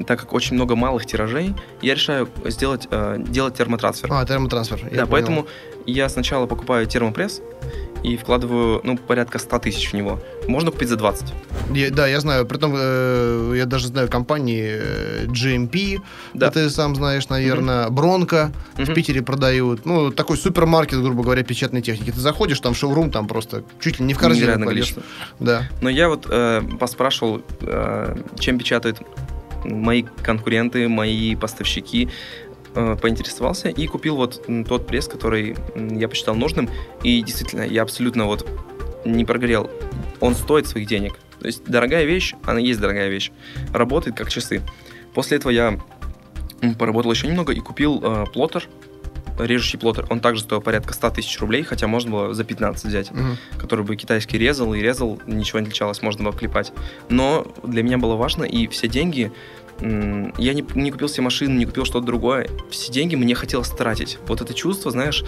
так как очень много малых тиражей, я решаю сделать, э, делать термотрансфер. А, термотрансфер. я да, понял. поэтому я сначала покупаю термопресс и вкладываю, ну, порядка 100 тысяч в него. Можно купить за 20. Я- да, я знаю. Притом, э, я даже знаю компании э, GMP, Да. ты сам знаешь, наверное, Бронко в Мгм. Питере продают. Ну, такой супермаркет, грубо говоря, печатной техники. Ты заходишь, там шоурум, там просто чуть ли не в корзину количество. Да. Но я вот э, поспрашивал, э, чем печатают мои конкуренты, мои поставщики, поинтересовался и купил вот тот пресс, который я посчитал нужным. И действительно, я абсолютно вот не прогорел. Он стоит своих денег. То есть дорогая вещь, она есть дорогая вещь. Работает как часы. После этого я поработал еще немного и купил э, плоттер, режущий плоттер. Он также стоил порядка 100 тысяч рублей, хотя можно было за 15 взять Мгм. который бы китайский резал и резал, ничего не отличалось, можно было клепать. Но для меня было важно, и все деньги, я не, не купил себе машину, не купил что-то другое, все деньги мне хотелось тратить. Вот это чувство, знаешь,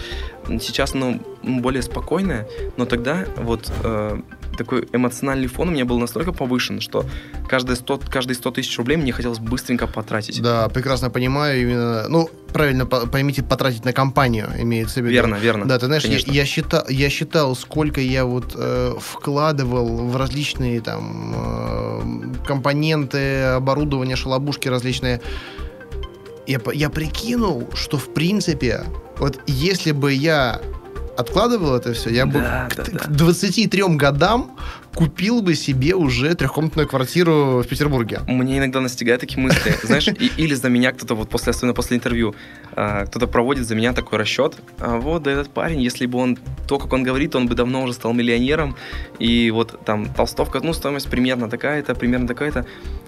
сейчас оно более спокойное, но тогда вот э, такой эмоциональный фон у меня был настолько повышен, что каждые 100, каждые 100 тысяч рублей мне хотелось быстренько потратить. Да, прекрасно понимаю именно. Ну, правильно по- поймите, потратить на компанию имеется в виду. Верно, верно. Да, ты знаешь, я, я считал, я считал, сколько я вот э, вкладывал в различные там э, компоненты, оборудование, шалобушки различные. я, я прикинул, что в принципе, вот если бы я откладывал это все, я бы Да, к, да, да. к 23 годам купил бы себе уже трехкомнатную квартиру в Петербурге. Мне иногда настигают такие мысли, знаешь, и- или за меня кто-то вот после, особенно после интервью, а, кто-то проводит за меня такой расчет. А вот да этот парень, если бы он то, как он говорит, он бы давно уже стал миллионером. И вот там толстовка, ну стоимость примерно такая-то, примерно такая-то.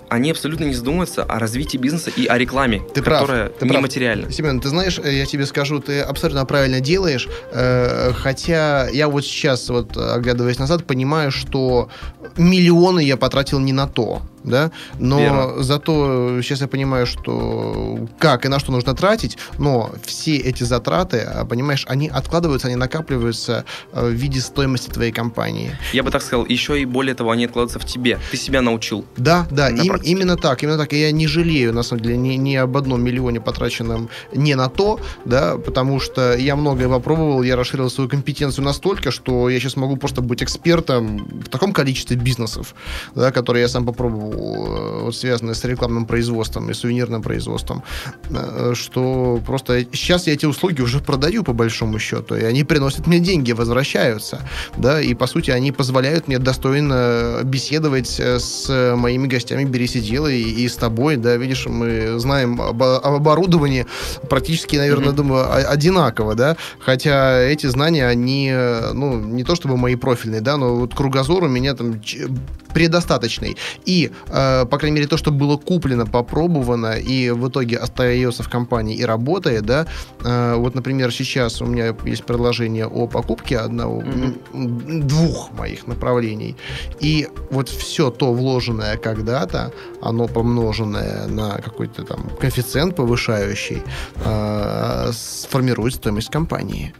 Они абсолютно не задумываются о развитии бизнеса и о рекламе, Ты прав, которая ты прав. нематериальна. Семен, ты знаешь, э, я тебе скажу, ты абсолютно правильно делаешь, э, хотя я вот сейчас, вот оглядываясь назад, понимаю, что миллионы я потратил не на то, да, но Верно. зато сейчас я понимаю, что как и на что нужно тратить, но все эти затраты, а, понимаешь, они откладываются, они накапливаются э, в виде стоимости твоей компании. Я бы так сказал, еще и более того, они откладываются в тебе. Ты себя научил. Да, да, На им- практике. именно так, именно так. И я не жалею, на самом деле, ни, ни об одном миллионе, потраченном не на то, да, потому что я многое попробовал, я расширил свою компетенцию настолько, что я сейчас могу просто быть экспертом в таком количестве бизнесов, да, которые я сам попробовал, э, вот связанные с рекламным производством и сувенирным производством, э, что просто сейчас я эти услуги уже продаю по большому счету, и они приносят мне деньги, возвращаются, да, и по сути они позволяют мне достойно беседовать э, с моими гостями «Берись и делай», и с тобой, да, видишь, мы знаем об, об оборудовании практически, наверное, Мгм. думаю, одинаково, да, хотя эти знания, они, э, ну, не то чтобы мои профильные, да, но вот кругозор у меня там предостаточный. И, э, по крайней мере, то, что было куплено, попробовано, и в итоге остается в компании и работает, да, э, вот, например, сейчас у меня есть предложение о покупке одного, м, двух моих направлений, и вот все то вложенное когда-то, оно помноженное на какой-то там коэффициент повышающий, э, сформирует стоимость компании.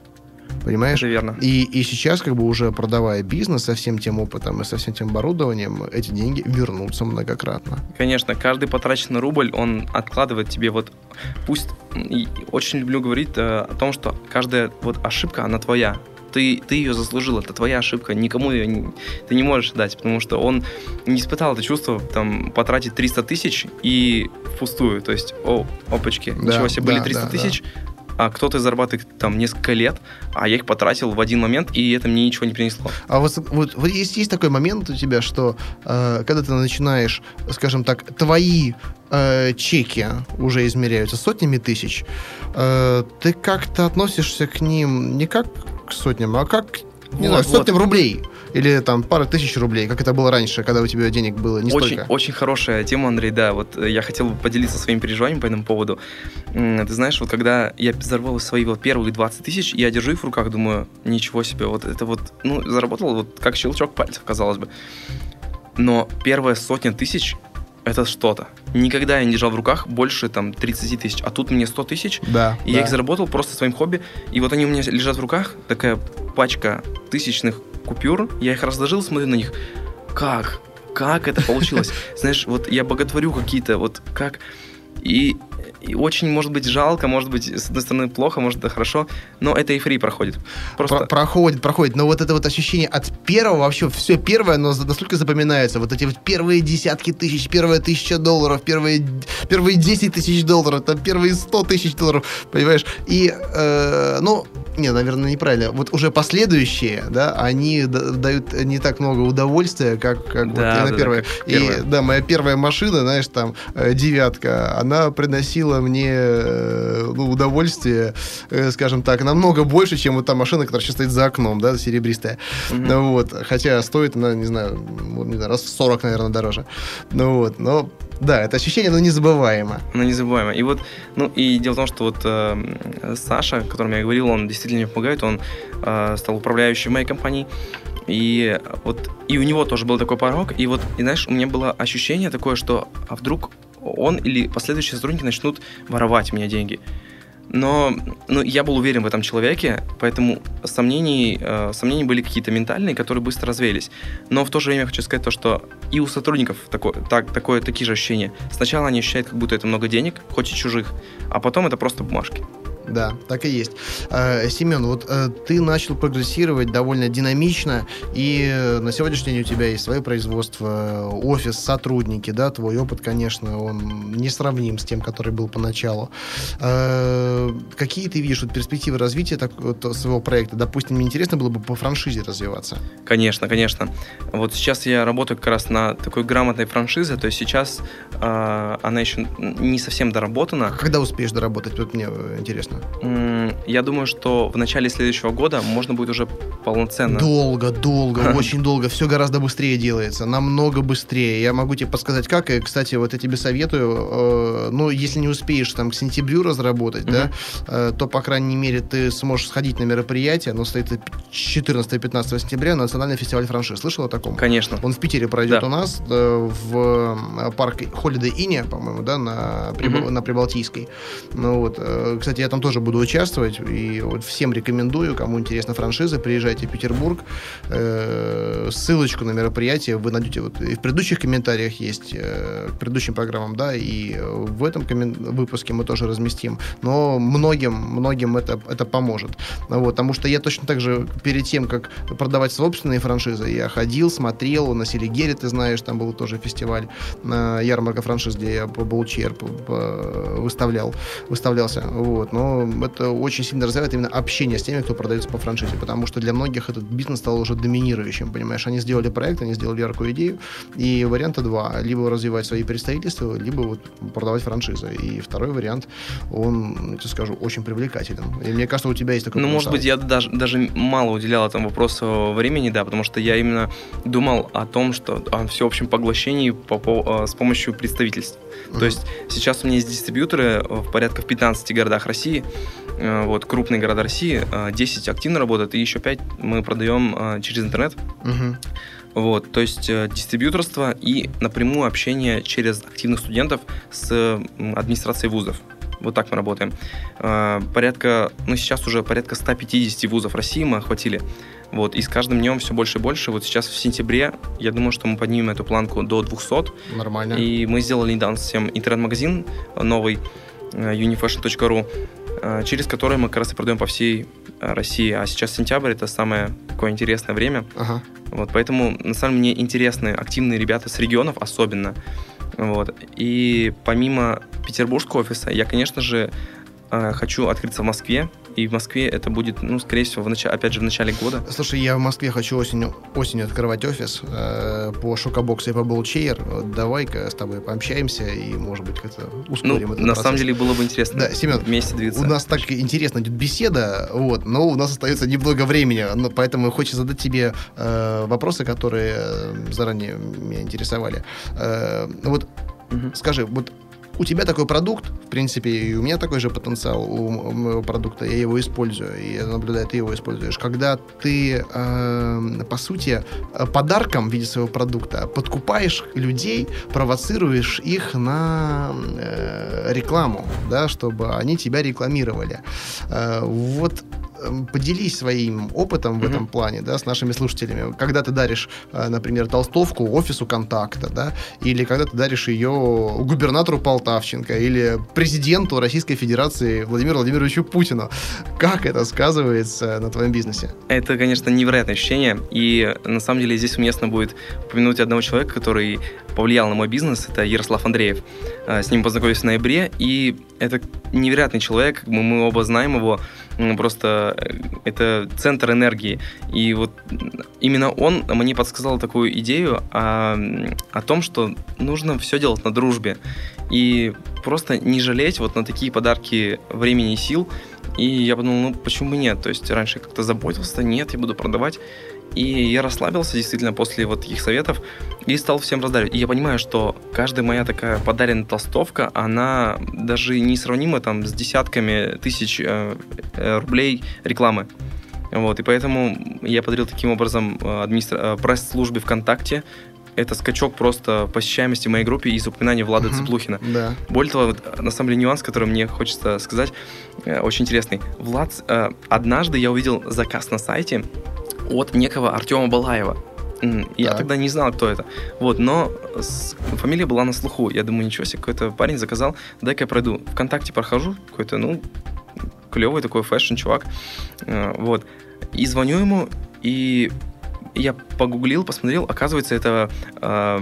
Понимаешь? Это верно. И, и сейчас, как бы уже продавая бизнес со всем тем опытом и со всем тем оборудованием, эти деньги вернутся многократно. Конечно, каждый потраченный рубль, он откладывает тебе вот... Пусть... Очень люблю говорить э, о том, что каждая вот ошибка, она твоя. Ты, ты ее заслужил, это твоя ошибка, никому ее не- ты не можешь дать, потому что он не испытал это чувство, там, потратить 300 тысяч и впустую, то есть, о, опачки, Да, ничего себе, были да, 300 да, тысяч, а кто-то зарабатывает там несколько лет, а я их потратил в один момент, и это мне ничего не принесло. А вот, вот, вот есть, есть такой момент у тебя, что э, когда ты начинаешь, скажем так, твои э, чеки уже измеряются сотнями тысяч, э, ты как-то относишься к ним не как к сотням, а как не Вот, знаю, к вот. сотням рублей. Или там пара тысяч рублей, как это было раньше, когда у тебя денег было не очень, столько. очень хорошая тема, Андрей, да. Вот э, я хотел бы поделиться своими переживаниями по этому поводу. Ты знаешь, вот когда я заработал свои вот первые 20 тысяч, я держу их в руках, думаю, ничего себе, вот это вот, ну, заработал вот как щелчок пальцев, казалось бы. Но первая сотня тысяч это что-то. Никогда я не держал в руках больше там 30 тысяч, а тут мне 100 тысяч, Да. и я их заработал просто своим хобби. И вот они у меня лежат в руках, такая пачка тысячных купюр. Я их разложил, смотрю на них. Как? Как это получилось? Знаешь, вот я боготворю какие-то, вот как... И, и очень, может быть, жалко, может быть, с одной стороны, плохо, может, это хорошо, но это эйфория проходит. Просто... Про- проходит, проходит. Но вот это вот ощущение от первого, вообще все первое, за- настолько запоминается. Вот эти вот первые десятки тысяч, первая тысяча долларов, первые, первые 10 тысяч долларов, там первые 100 тысяч долларов, понимаешь? И, э, ну, не, наверное, неправильно. Вот уже последующие, да, они да- дают не так много удовольствия, как, как вот Да, именно да, да, первая. как И, первая. да, моя первая машина, знаешь, там, э, девятка, она приносила мне э, ну, удовольствие, э, скажем так, намного больше, чем вот та машина, которая сейчас стоит за окном, да, серебристая. Мгм. Ну вот, хотя стоит она, не знаю, вот, не знаю, раз в 40, наверное, дороже. Ну вот, но да, это ощущение, оно незабываемо. Ну, незабываемо. И вот, ну, и дело в том, что вот э, Саша, о котором я говорил, он действительно мне помогает, он э, стал управляющим моей компанией. И вот, и у него тоже был такой порог, и вот, и знаешь, у меня было ощущение такое, что а вдруг он или последующие сотрудники начнут воровать у меня деньги. Но ну, я был уверен в этом человеке, поэтому сомнений, э, сомнения были какие-то ментальные, которые быстро развеялись. Но в то же время хочу сказать то, что и у сотрудников такое, так, такое, такие же ощущения. Сначала они ощущают, как будто это много денег, хоть и чужих, а потом это просто бумажки. Да, так и есть. Э, Семен, вот э, ты начал прогрессировать довольно динамично, и э, на сегодняшний день у тебя есть свое производство, офис, сотрудники, да, твой опыт, конечно, он не сравним с тем, который был поначалу. Какие ты видишь вот, перспективы развития так, вот, своего проекта? Допустим, мне интересно было бы по франшизе развиваться. Конечно, конечно. Вот сейчас я работаю как раз на такой грамотной франшизе, то есть сейчас э, она еще не совсем доработана. Когда успеешь доработать? Вот мне интересно. Я думаю, что в начале следующего года можно будет уже полноценно. Долго, долго, очень долго. Все гораздо быстрее делается, намного быстрее. Я могу тебе подсказать, как. И, кстати, вот я тебе советую, э, ну, если не успеешь там к сентябрю разработать, да, э, то, по крайней мере, ты сможешь сходить на мероприятие. Оно стоит 14-15 сентября, национальный фестиваль франшиз. Слышал о таком? Конечно. Он в Питере пройдет да. у нас э, в парке Holiday Inn, по-моему, да, на, Прибал... на Прибалтийской. Ну вот, кстати, я там тоже буду участвовать. И вот всем рекомендую, кому интересна франшиза, приезжайте в Петербург. Э, ссылочку на мероприятие вы найдете вот и в предыдущих комментариях есть э, к предыдущим программам, да, и в этом выпуске мы тоже разместим. Но многим, многим это, это поможет. Вот, потому что я точно так же перед тем, как продавать собственные франшизы, я ходил, смотрел, на Селигере, ты знаешь, там был тоже фестиваль, ярмарка франшиз, где я по Булчер выставлял, выставлялся. Вот. Но это очень сильно развивает именно общение с теми, кто продается по франшизе, потому что для многих этот бизнес стал уже доминирующим, понимаешь? Они сделали проект, они сделали яркую идею, и варианта два. Либо развивать свои представительства, либо вот продавать франшизы. И второй вариант, он, я тебе скажу, очень привлекателен. И мне кажется, у тебя есть такой Ну, может быть, я даже, даже мало уделял этому вопросу времени, да, потому что я именно думал о том, что о всеобщем поглощении по, по, а, с помощью представительств. Mm-hmm. То есть сейчас у меня есть дистрибьюторы в порядка в 15 городах России, Э, вот, крупные города России, 10 э, активно работают, и еще 5 мы продаем э, через интернет. Угу. Вот, то есть дистрибьюторство и напрямую общение через активных студентов с администрацией вузов. Вот так мы работаем. Порядка, ну сейчас уже порядка 150 вузов России мы охватили. Вот, и с каждым днем все больше и больше. Вот сейчас в сентябре, я думаю, что мы поднимем эту планку до 200. Нормально. И мы сделали недавно совсем интернет-магазин новый, unifashion.ru, Э, через которые мы как раз и продаем по всей э, России. А сейчас сентябрь это самое такое интересное время. Ага. Вот, поэтому на самом деле мне интересны активные ребята с регионов особенно. Вот. И помимо петербургского офиса, я, конечно же, э, хочу открыться в Москве. И в Москве это будет, ну, скорее всего, в нач... опять же, в начале года. Слушай, я в Москве хочу осенью, осенью открывать офис э, по Шокобоксу и по Болчейер. Давай-ка с тобой пообщаемся и, может быть, как-то ускорим ну, этот на процесс. самом деле было бы интересно да, Семен, вместе двигаться. У нас так интересно идет беседа, вот, но у нас остается немного времени, но поэтому хочется задать тебе э, вопросы, которые э, заранее меня интересовали. Э, вот угу. скажи, вот у тебя такой продукт, в принципе, и у меня такой же потенциал у моего продукта, я его использую, и я наблюдаю, ты его используешь. Когда ты, э, по сути, подарком в виде своего продукта подкупаешь людей, провоцируешь их на э, рекламу, да, чтобы они тебя рекламировали. Э, вот поделись своим опытом в этом плане, да, с нашими слушателями. Когда ты даришь, э, например, толстовку офису контакта, да, или когда ты даришь ее губернатору Полтавченко, или президенту Российской Федерации Владимиру Владимировичу Путину. Как это сказывается на твоем бизнесе? Это, конечно, невероятное ощущение, и на самом деле здесь уместно будет упомянуть одного человека, который повлиял на мой бизнес, это Ярослав Андреев. Э, с ним познакомились в ноябре, и это невероятный человек, мы, мы оба знаем его, просто э, это центр энергии. И вот именно он мне подсказал такую идею о, о том, что нужно все делать на дружбе. И просто не жалеть вот на такие подарки времени и сил. И я подумал, ну почему нет? То есть раньше как-то заботился, нет, я буду продавать. И я расслабился действительно после вот таких советов и стал всем раздаривать. И я понимаю, что каждая моя такая подаренная толстовка, она даже не сравнима там с десятками тысяч э, э, рублей рекламы. Вот, и поэтому я подарил таким образом э, администра... Э, пресс-службе ВКонтакте это скачок просто посещаемости моей группе из упоминания Влада uh-huh. Цыплухина. Да. Более того, вот, на самом деле нюанс, который мне хочется сказать, э, очень интересный. Влад, э, однажды я увидел заказ на сайте, от некого Артема Балаева. Я так. тогда не знал, кто это. Вот, но фамилия была на слуху. Я думаю, ничего себе, какой-то парень заказал, дай-ка я пройду. Вконтакте прохожу, какой-то, ну, клевый такой fashion-чувак. Э, вот. И звоню ему, и я погуглил, посмотрел, оказывается, это э,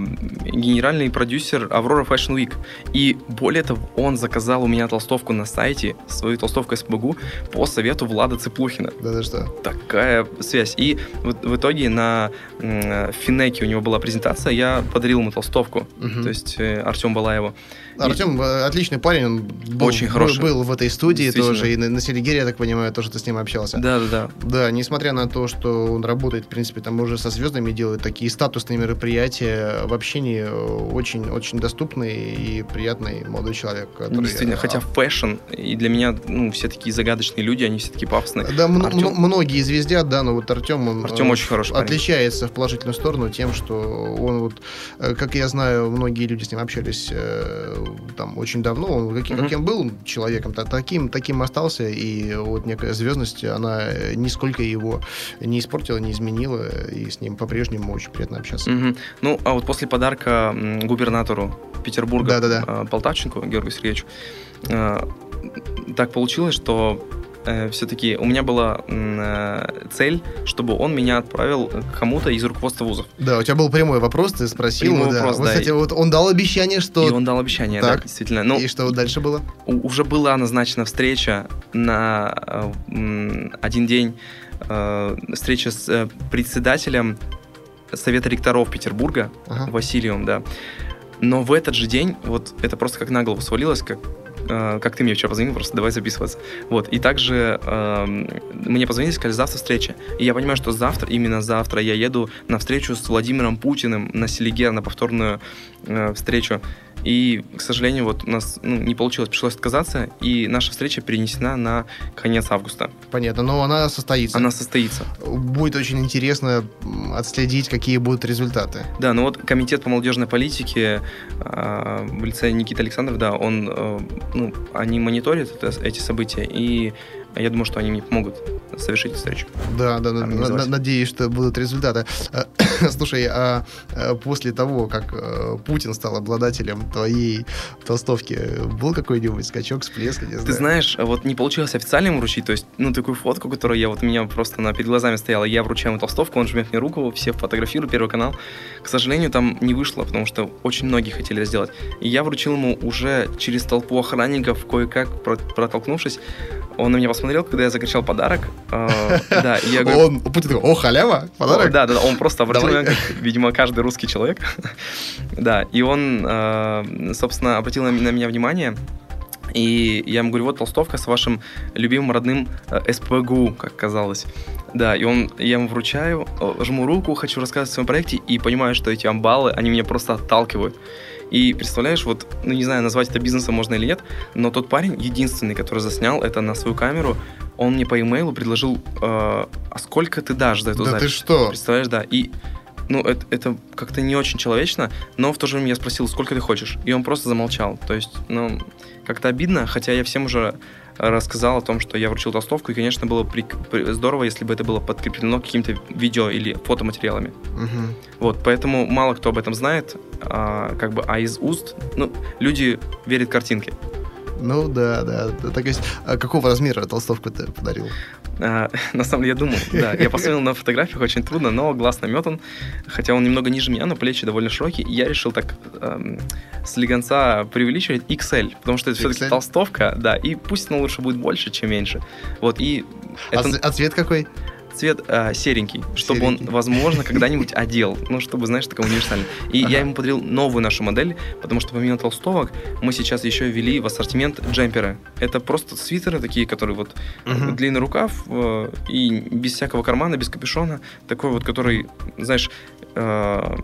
генеральный продюсер Aurora Fashion Week. И более того, он заказал у меня толстовку на сайте, свою толстовку СПГУ, по совету Влада Цыплухина. Да, да что? Такая связь. И в, в итоге на э, Финеке у него была презентация, я подарил ему толстовку, угу. то есть э, Артему Балаеву. Артем и... отличный парень, он был, очень хороший. был в этой студии тоже, и на, на Селигере, я так понимаю, тоже ты с ним общался. Да, да, да. Да, несмотря на то, что он работает, в принципе, там уже со звездами делает такие статусные мероприятия, в общении очень-очень доступный и приятный молодой человек. Который, Действительно, хотя fashion, и для меня, ну, все такие загадочные люди, они все такие пафосные. Да, Артем... многие звездят, да, но вот Артем, он Артем очень хороший отличается парень. в положительную сторону тем, что он вот, э, как я знаю, многие люди с ним общались э, там очень давно, он каким, mm-hmm. каким был человеком, таким, таким остался, и вот некая звездность, она нисколько его не испортила, не изменила, и с ним по-прежнему очень приятно общаться. Mm-hmm. Ну, а вот после подарка губернатору Петербурга Да-да-да. Полтавченко Георгию Сергеевичу, э, так получилось, что э, все-таки у меня была э, цель, чтобы он меня отправил к кому-то из руководства вузов. Да, у тебя был прямой вопрос, ты спросил. Прямой да. вопрос, вот, да. Кстати, вот он дал обещание, что... И он дал обещание, так. да, действительно. Ну, и что дальше было? Уже была назначена встреча на э, один день, э, встреча с э, председателем Совета ректоров Петербурга, ага. Василием, да. Но в этот же день, вот это просто как на голову свалилось, как э, как ты мне вчера позвонил, просто давай записываться. Вот, и также э, мне позвонили, сказали, завтра встреча. И я понимаю, что завтра, именно завтра я еду на встречу с Владимиром Путиным на Селигер, на повторную э, встречу. И, к сожалению, вот у нас ну, не получилось, пришлось отказаться, и наша встреча перенесена на конец августа. Понятно, но она состоится. Она состоится. Будет очень интересно отследить, какие будут результаты. Да, ну вот комитет по молодежной политике э, в лице Никиты Александров, да, он, э, ну, они мониторят это, эти события, и я думаю, что они мне помогут совершить встречу. Да, да, да надеюсь, что будут результаты. Слушай, а, а после того, как э, Путин стал обладателем твоей толстовки, был какой-нибудь скачок, всплеск, не знаю? Ты знаешь, вот не получилось официально ему вручить, то есть, ну, такую фотку, которую я вот, у меня просто на, перед глазами стояла, я вручаю ему толстовку, он жмет мне руку, все фотографируют, Первый канал. К сожалению, там не вышло, потому что очень многие хотели сделать. И я вручил ему уже через толпу охранников, кое-как протолкнувшись, он на меня посмотрел, когда я закричал подарок. Э, да, я говорю... Он, Путин такой, о, халява, подарок? Да, да, он просто обратил меня, видимо, каждый русский человек. да, и он, э, собственно, обратил на меня внимание, и я ему говорю, вот толстовка с вашим любимым родным э, СПГУ, как казалось. Да, и он, я ему вручаю, жму руку, хочу рассказывать о своем проекте, и понимаю, что эти амбалы, они меня просто отталкивают. И представляешь, вот, ну не знаю, назвать это бизнесом можно или нет, но тот парень, единственный, который заснял это на свою камеру, он мне по имейлу предложил, э, а сколько ты дашь за эту да запись? ты что? Представляешь, да. И ну, это, это как-то не очень человечно, но в то же время я спросил, сколько ты хочешь, и он просто замолчал. То есть, ну, как-то обидно, хотя я всем уже рассказал о том, что я вручил толстовку, и, конечно, было при, при, здорово, если бы это было подкреплено каким-то видео или фотоматериалами. Угу. Вот, поэтому мало кто об этом знает, а, как бы, а из уст, ну, люди верят картинке. Ну да, да. Так есть, а какого размера толстовку ты подарил? А, на самом деле я думал, да. Я посмотрел на фотографиях, очень трудно, но глаз наметан. Хотя он немного ниже меня, но плечи довольно широкие. И я решил так эм, с легонца преувеличивать XL, потому что это все-таки толстовка, да. И пусть она лучше будет больше, чем меньше. Вот, и... А, это... а цвет какой? Цвет э, серенький, чтобы серенький. он, возможно, когда-нибудь одел. Ну, чтобы, знаешь, такой универсальный. И ага. я ему подарил новую нашу модель, потому что помимо толстовок мы сейчас еще ввели в ассортимент джемперы. Это просто свитеры такие, которые вот угу. длинный рукав э, и без всякого кармана, без капюшона. Такой вот, который, знаешь, э,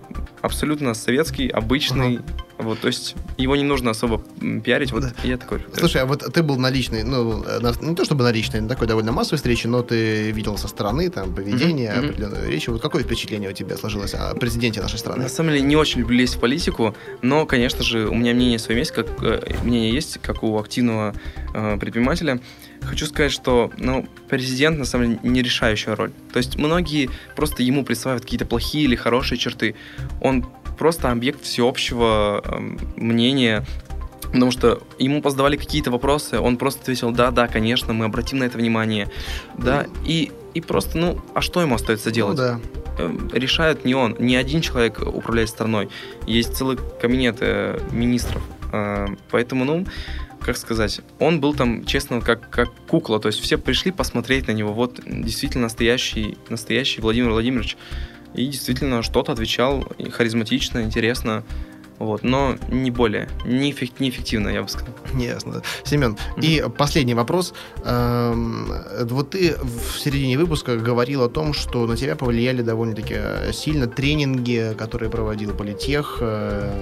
абсолютно советский, обычный. Ага. Вот, то есть его не нужно особо пиарить. Вот да. я такой. Слушай, а вот ты был на личной, ну, на, не то чтобы на личной, на такой довольно массовой встрече, но ты видел со стороны там поведение, mm-hmm. определенную речь. Вот какое впечатление у тебя сложилось о президенте нашей страны? На самом деле не очень люблю лезть в политику, но, конечно же, у меня мнение свое есть, как э, мнение есть, как у активного э, предпринимателя. Хочу сказать, что ну, президент на самом деле не решающая роль. То есть многие просто ему присваивают какие-то плохие или хорошие черты. Он просто объект всеобщего э, мнения Потому что ему позадавали какие-то вопросы, он просто ответил, да, да, конечно, мы обратим на это внимание. Да, и, и просто, ну, а что ему остается делать? Ну, да. Эм, решает не он, не один человек управляет страной. Есть целый кабинет э, министров. Э, поэтому, ну, как сказать, он был там, честно, как, как кукла. То есть все пришли посмотреть на него. Вот действительно настоящий, настоящий Владимир Владимирович. И действительно что-то отвечал харизматично, интересно. Вот, но не более, не неэффективно, я бы сказал. Ясно. Семен, mm-hmm. и последний вопрос. Эм, вот ты в середине выпуска говорил о том, что на тебя повлияли довольно-таки сильно тренинги, которые проводил Политех, эм,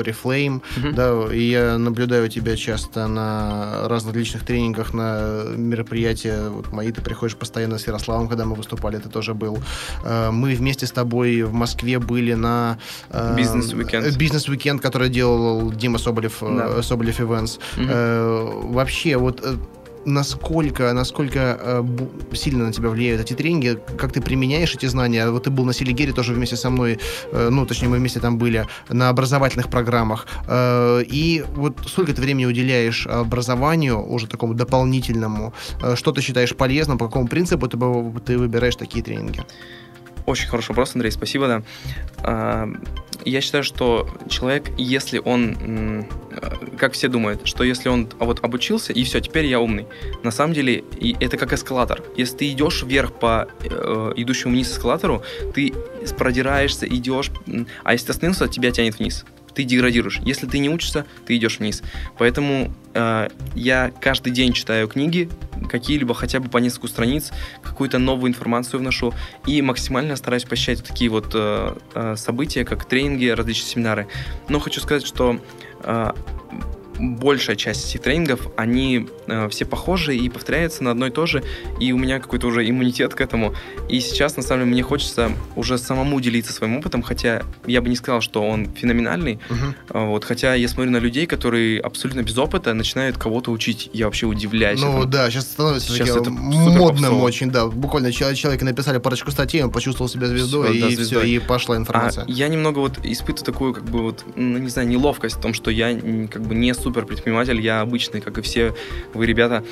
Oriflame, mm-hmm. да, и я наблюдаю тебя часто на разных личных тренингах, на мероприятия, вот мои ты приходишь постоянно с Ярославом, когда мы выступали, ты тоже был. Э, мы вместе с тобой в Москве были на... Э, Бизнес-уикенд. Бизнес-уикенд, который делал Дима Соболев, э, да. Соболев Events. Mm-hmm. Вообще, вот насколько, насколько э, сильно на тебя влияют эти тренинги, как ты применяешь эти знания. Вот ты был на Селигере тоже вместе со мной, э, ну, точнее, мы вместе там были, на образовательных программах. Э, и вот сколько ты времени уделяешь образованию, уже такому дополнительному? Э, что ты считаешь полезным, по какому принципу ты, ты выбираешь такие тренинги? Очень хороший вопрос, Андрей, спасибо, да. А, я считаю, что человек, если он, как все думают, что если он а вот обучился, и все, теперь я умный. На самом деле, это как эскалатор. Если ты идешь вверх по э, идущему вниз эскалатору, ты продираешься, идешь, а если ты остановился, тебя тянет вниз ты деградируешь. Если ты не учишься, ты идешь вниз. Поэтому э, я каждый день читаю книги, какие-либо хотя бы по несколько страниц, какую-то новую информацию вношу и максимально стараюсь посещать такие вот э, э, события, как тренинги, различные семинары. Но хочу сказать, что э, большая часть этих тренингов, они э, все похожи и повторяются на одно и то же, и у меня какой-то уже иммунитет к этому. И сейчас, на самом деле, мне хочется уже самому делиться своим опытом, хотя я бы не сказал, что он феноменальный. Uh-huh. Вот, хотя я смотрю на людей, которые абсолютно без опыта начинают кого-то учить. Я вообще удивляюсь. Ну этому. да, сейчас становится сейчас это модным очень, да. Буквально человек написали парочку статей, он почувствовал себя звездой, все, и да, все, и пошла информация. А я немного вот испытываю такую, как бы вот, ну, не знаю, неловкость в том, что я как бы не супер предприниматель, я обычный, как и все вы, ребята.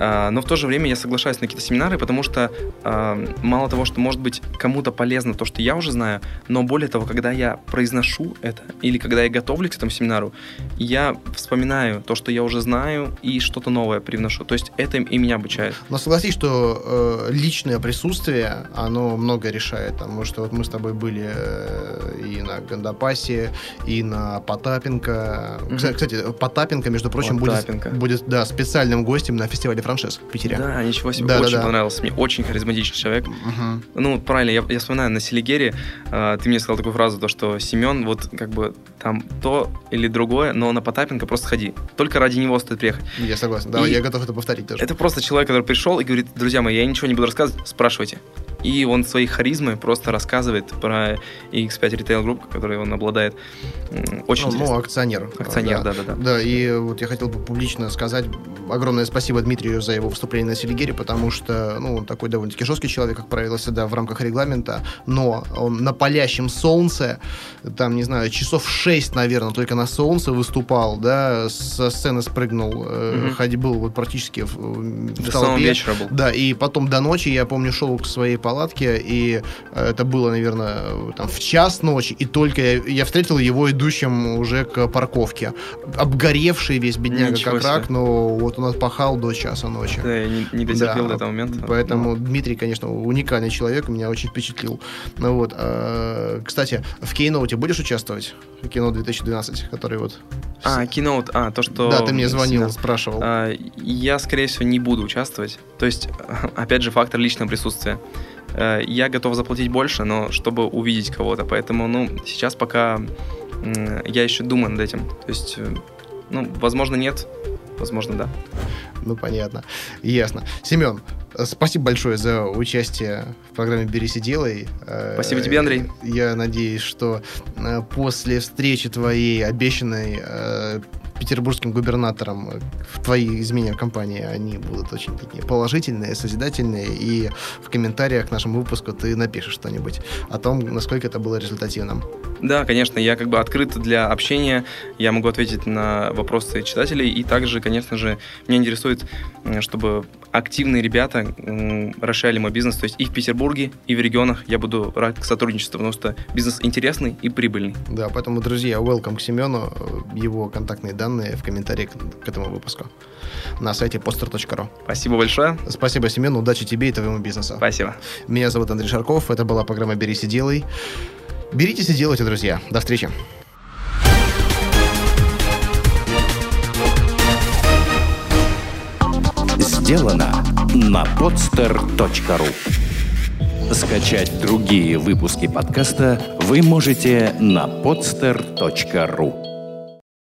А, но в то же время я соглашаюсь на какие-то семинары, потому что а, мало того, что может быть кому-то полезно то, что я уже знаю, но более того, когда я произношу это, или когда я готовлюсь к этому семинару, я вспоминаю то, что я уже знаю, и что-то новое привношу. То есть это и меня обучает. Но согласись, что э, личное присутствие, оно много решает. Потому что вот мы с тобой были э, и на Гандапасе, и на Потапенко. Mm-hmm. Кстати, Потапенко, между прочим, будет, будет да, специальным гостем на фестивале франшиз в Питере. Да, ничего себе, да, очень да, да. понравился. Мне очень харизматичный человек. Угу. Ну, правильно, я, я вспоминаю, на Селигере э, ты мне сказал такую фразу, то, что Семен, вот как бы там то или другое, но на Потапенко просто ходи. Только ради него стоит приехать. Я согласен, да, и я готов это повторить тоже. Это просто человек, который пришел и говорит, друзья мои, я ничего не буду рассказывать, спрашивайте. И он своей харизмой просто рассказывает про X5 Retail Group, который он обладает. Очень ну, ну, акционер. Акционер, да-да-да. Да, и вот я хотел бы публично сказать огромное спасибо Дмитрию за его выступление на Селигере, потому что, ну, он такой довольно-таки жесткий человек, как правило, всегда в рамках регламента, но он на палящем солнце, там, не знаю, часов 6, наверное, только на солнце выступал, да, со сцены спрыгнул, mm-hmm. ходил, был вот практически в, в до толпе. вечера был. Да, и потом до ночи, я помню, шел к своей палатке, и э, это было, наверное, там, в час ночи, и только я, я встретил его идущим уже к парковке. Обгоревший весь бедняга Ничего как себе. рак, но вот он отпахал до часа ночи. Да, я не, не дотерпел да, до этого момента. Поэтому ну. Дмитрий, конечно, уникальный человек, меня очень впечатлил. Ну вот, э, кстати, в Кейноуте будешь участвовать? Keynote 2012, который вот... А, Keynote, а, то, что... Да, ты мне звонил, да. спрашивал. А, я, скорее всего, не буду участвовать. То есть, опять же, фактор личного присутствия. Э, я готов заплатить больше, но чтобы увидеть кого-то. Поэтому, ну, сейчас пока я еще думаю над этим. То есть, э, ну, возможно, нет, возможно, да. Ну, понятно. Ясно. Семен, спасибо большое за участие в программе «Берись и делай». Спасибо тебе, Андрей. Я надеюсь, что э, после встречи твоей обещанной петербургским губернатором в твои изменения компании, они будут очень такие положительные, созидательные, и в комментариях к нашему выпуску ты напишешь что-нибудь о том, насколько это было результативным. Да, конечно, я как бы открыт для общения, я могу ответить на вопросы читателей, и также, конечно же, меня интересует, чтобы активные ребята расширяли мой бизнес, то есть и в Петербурге, и в регионах я буду рад к сотрудничеству, потому что бизнес интересный и прибыльный. Да, поэтому, друзья, welcome к Семену, его контактные данные в комментариях к этому выпуску на сайте poster.ru. Спасибо большое. Спасибо, Семен, удачи тебе и твоему бизнесу. Спасибо. Меня зовут Андрей Шарков, это была программа «Берись и делай». Беритесь и делайте, друзья. До встречи. Сделано на podster.ru Скачать другие выпуски подкаста вы можете на podster.ru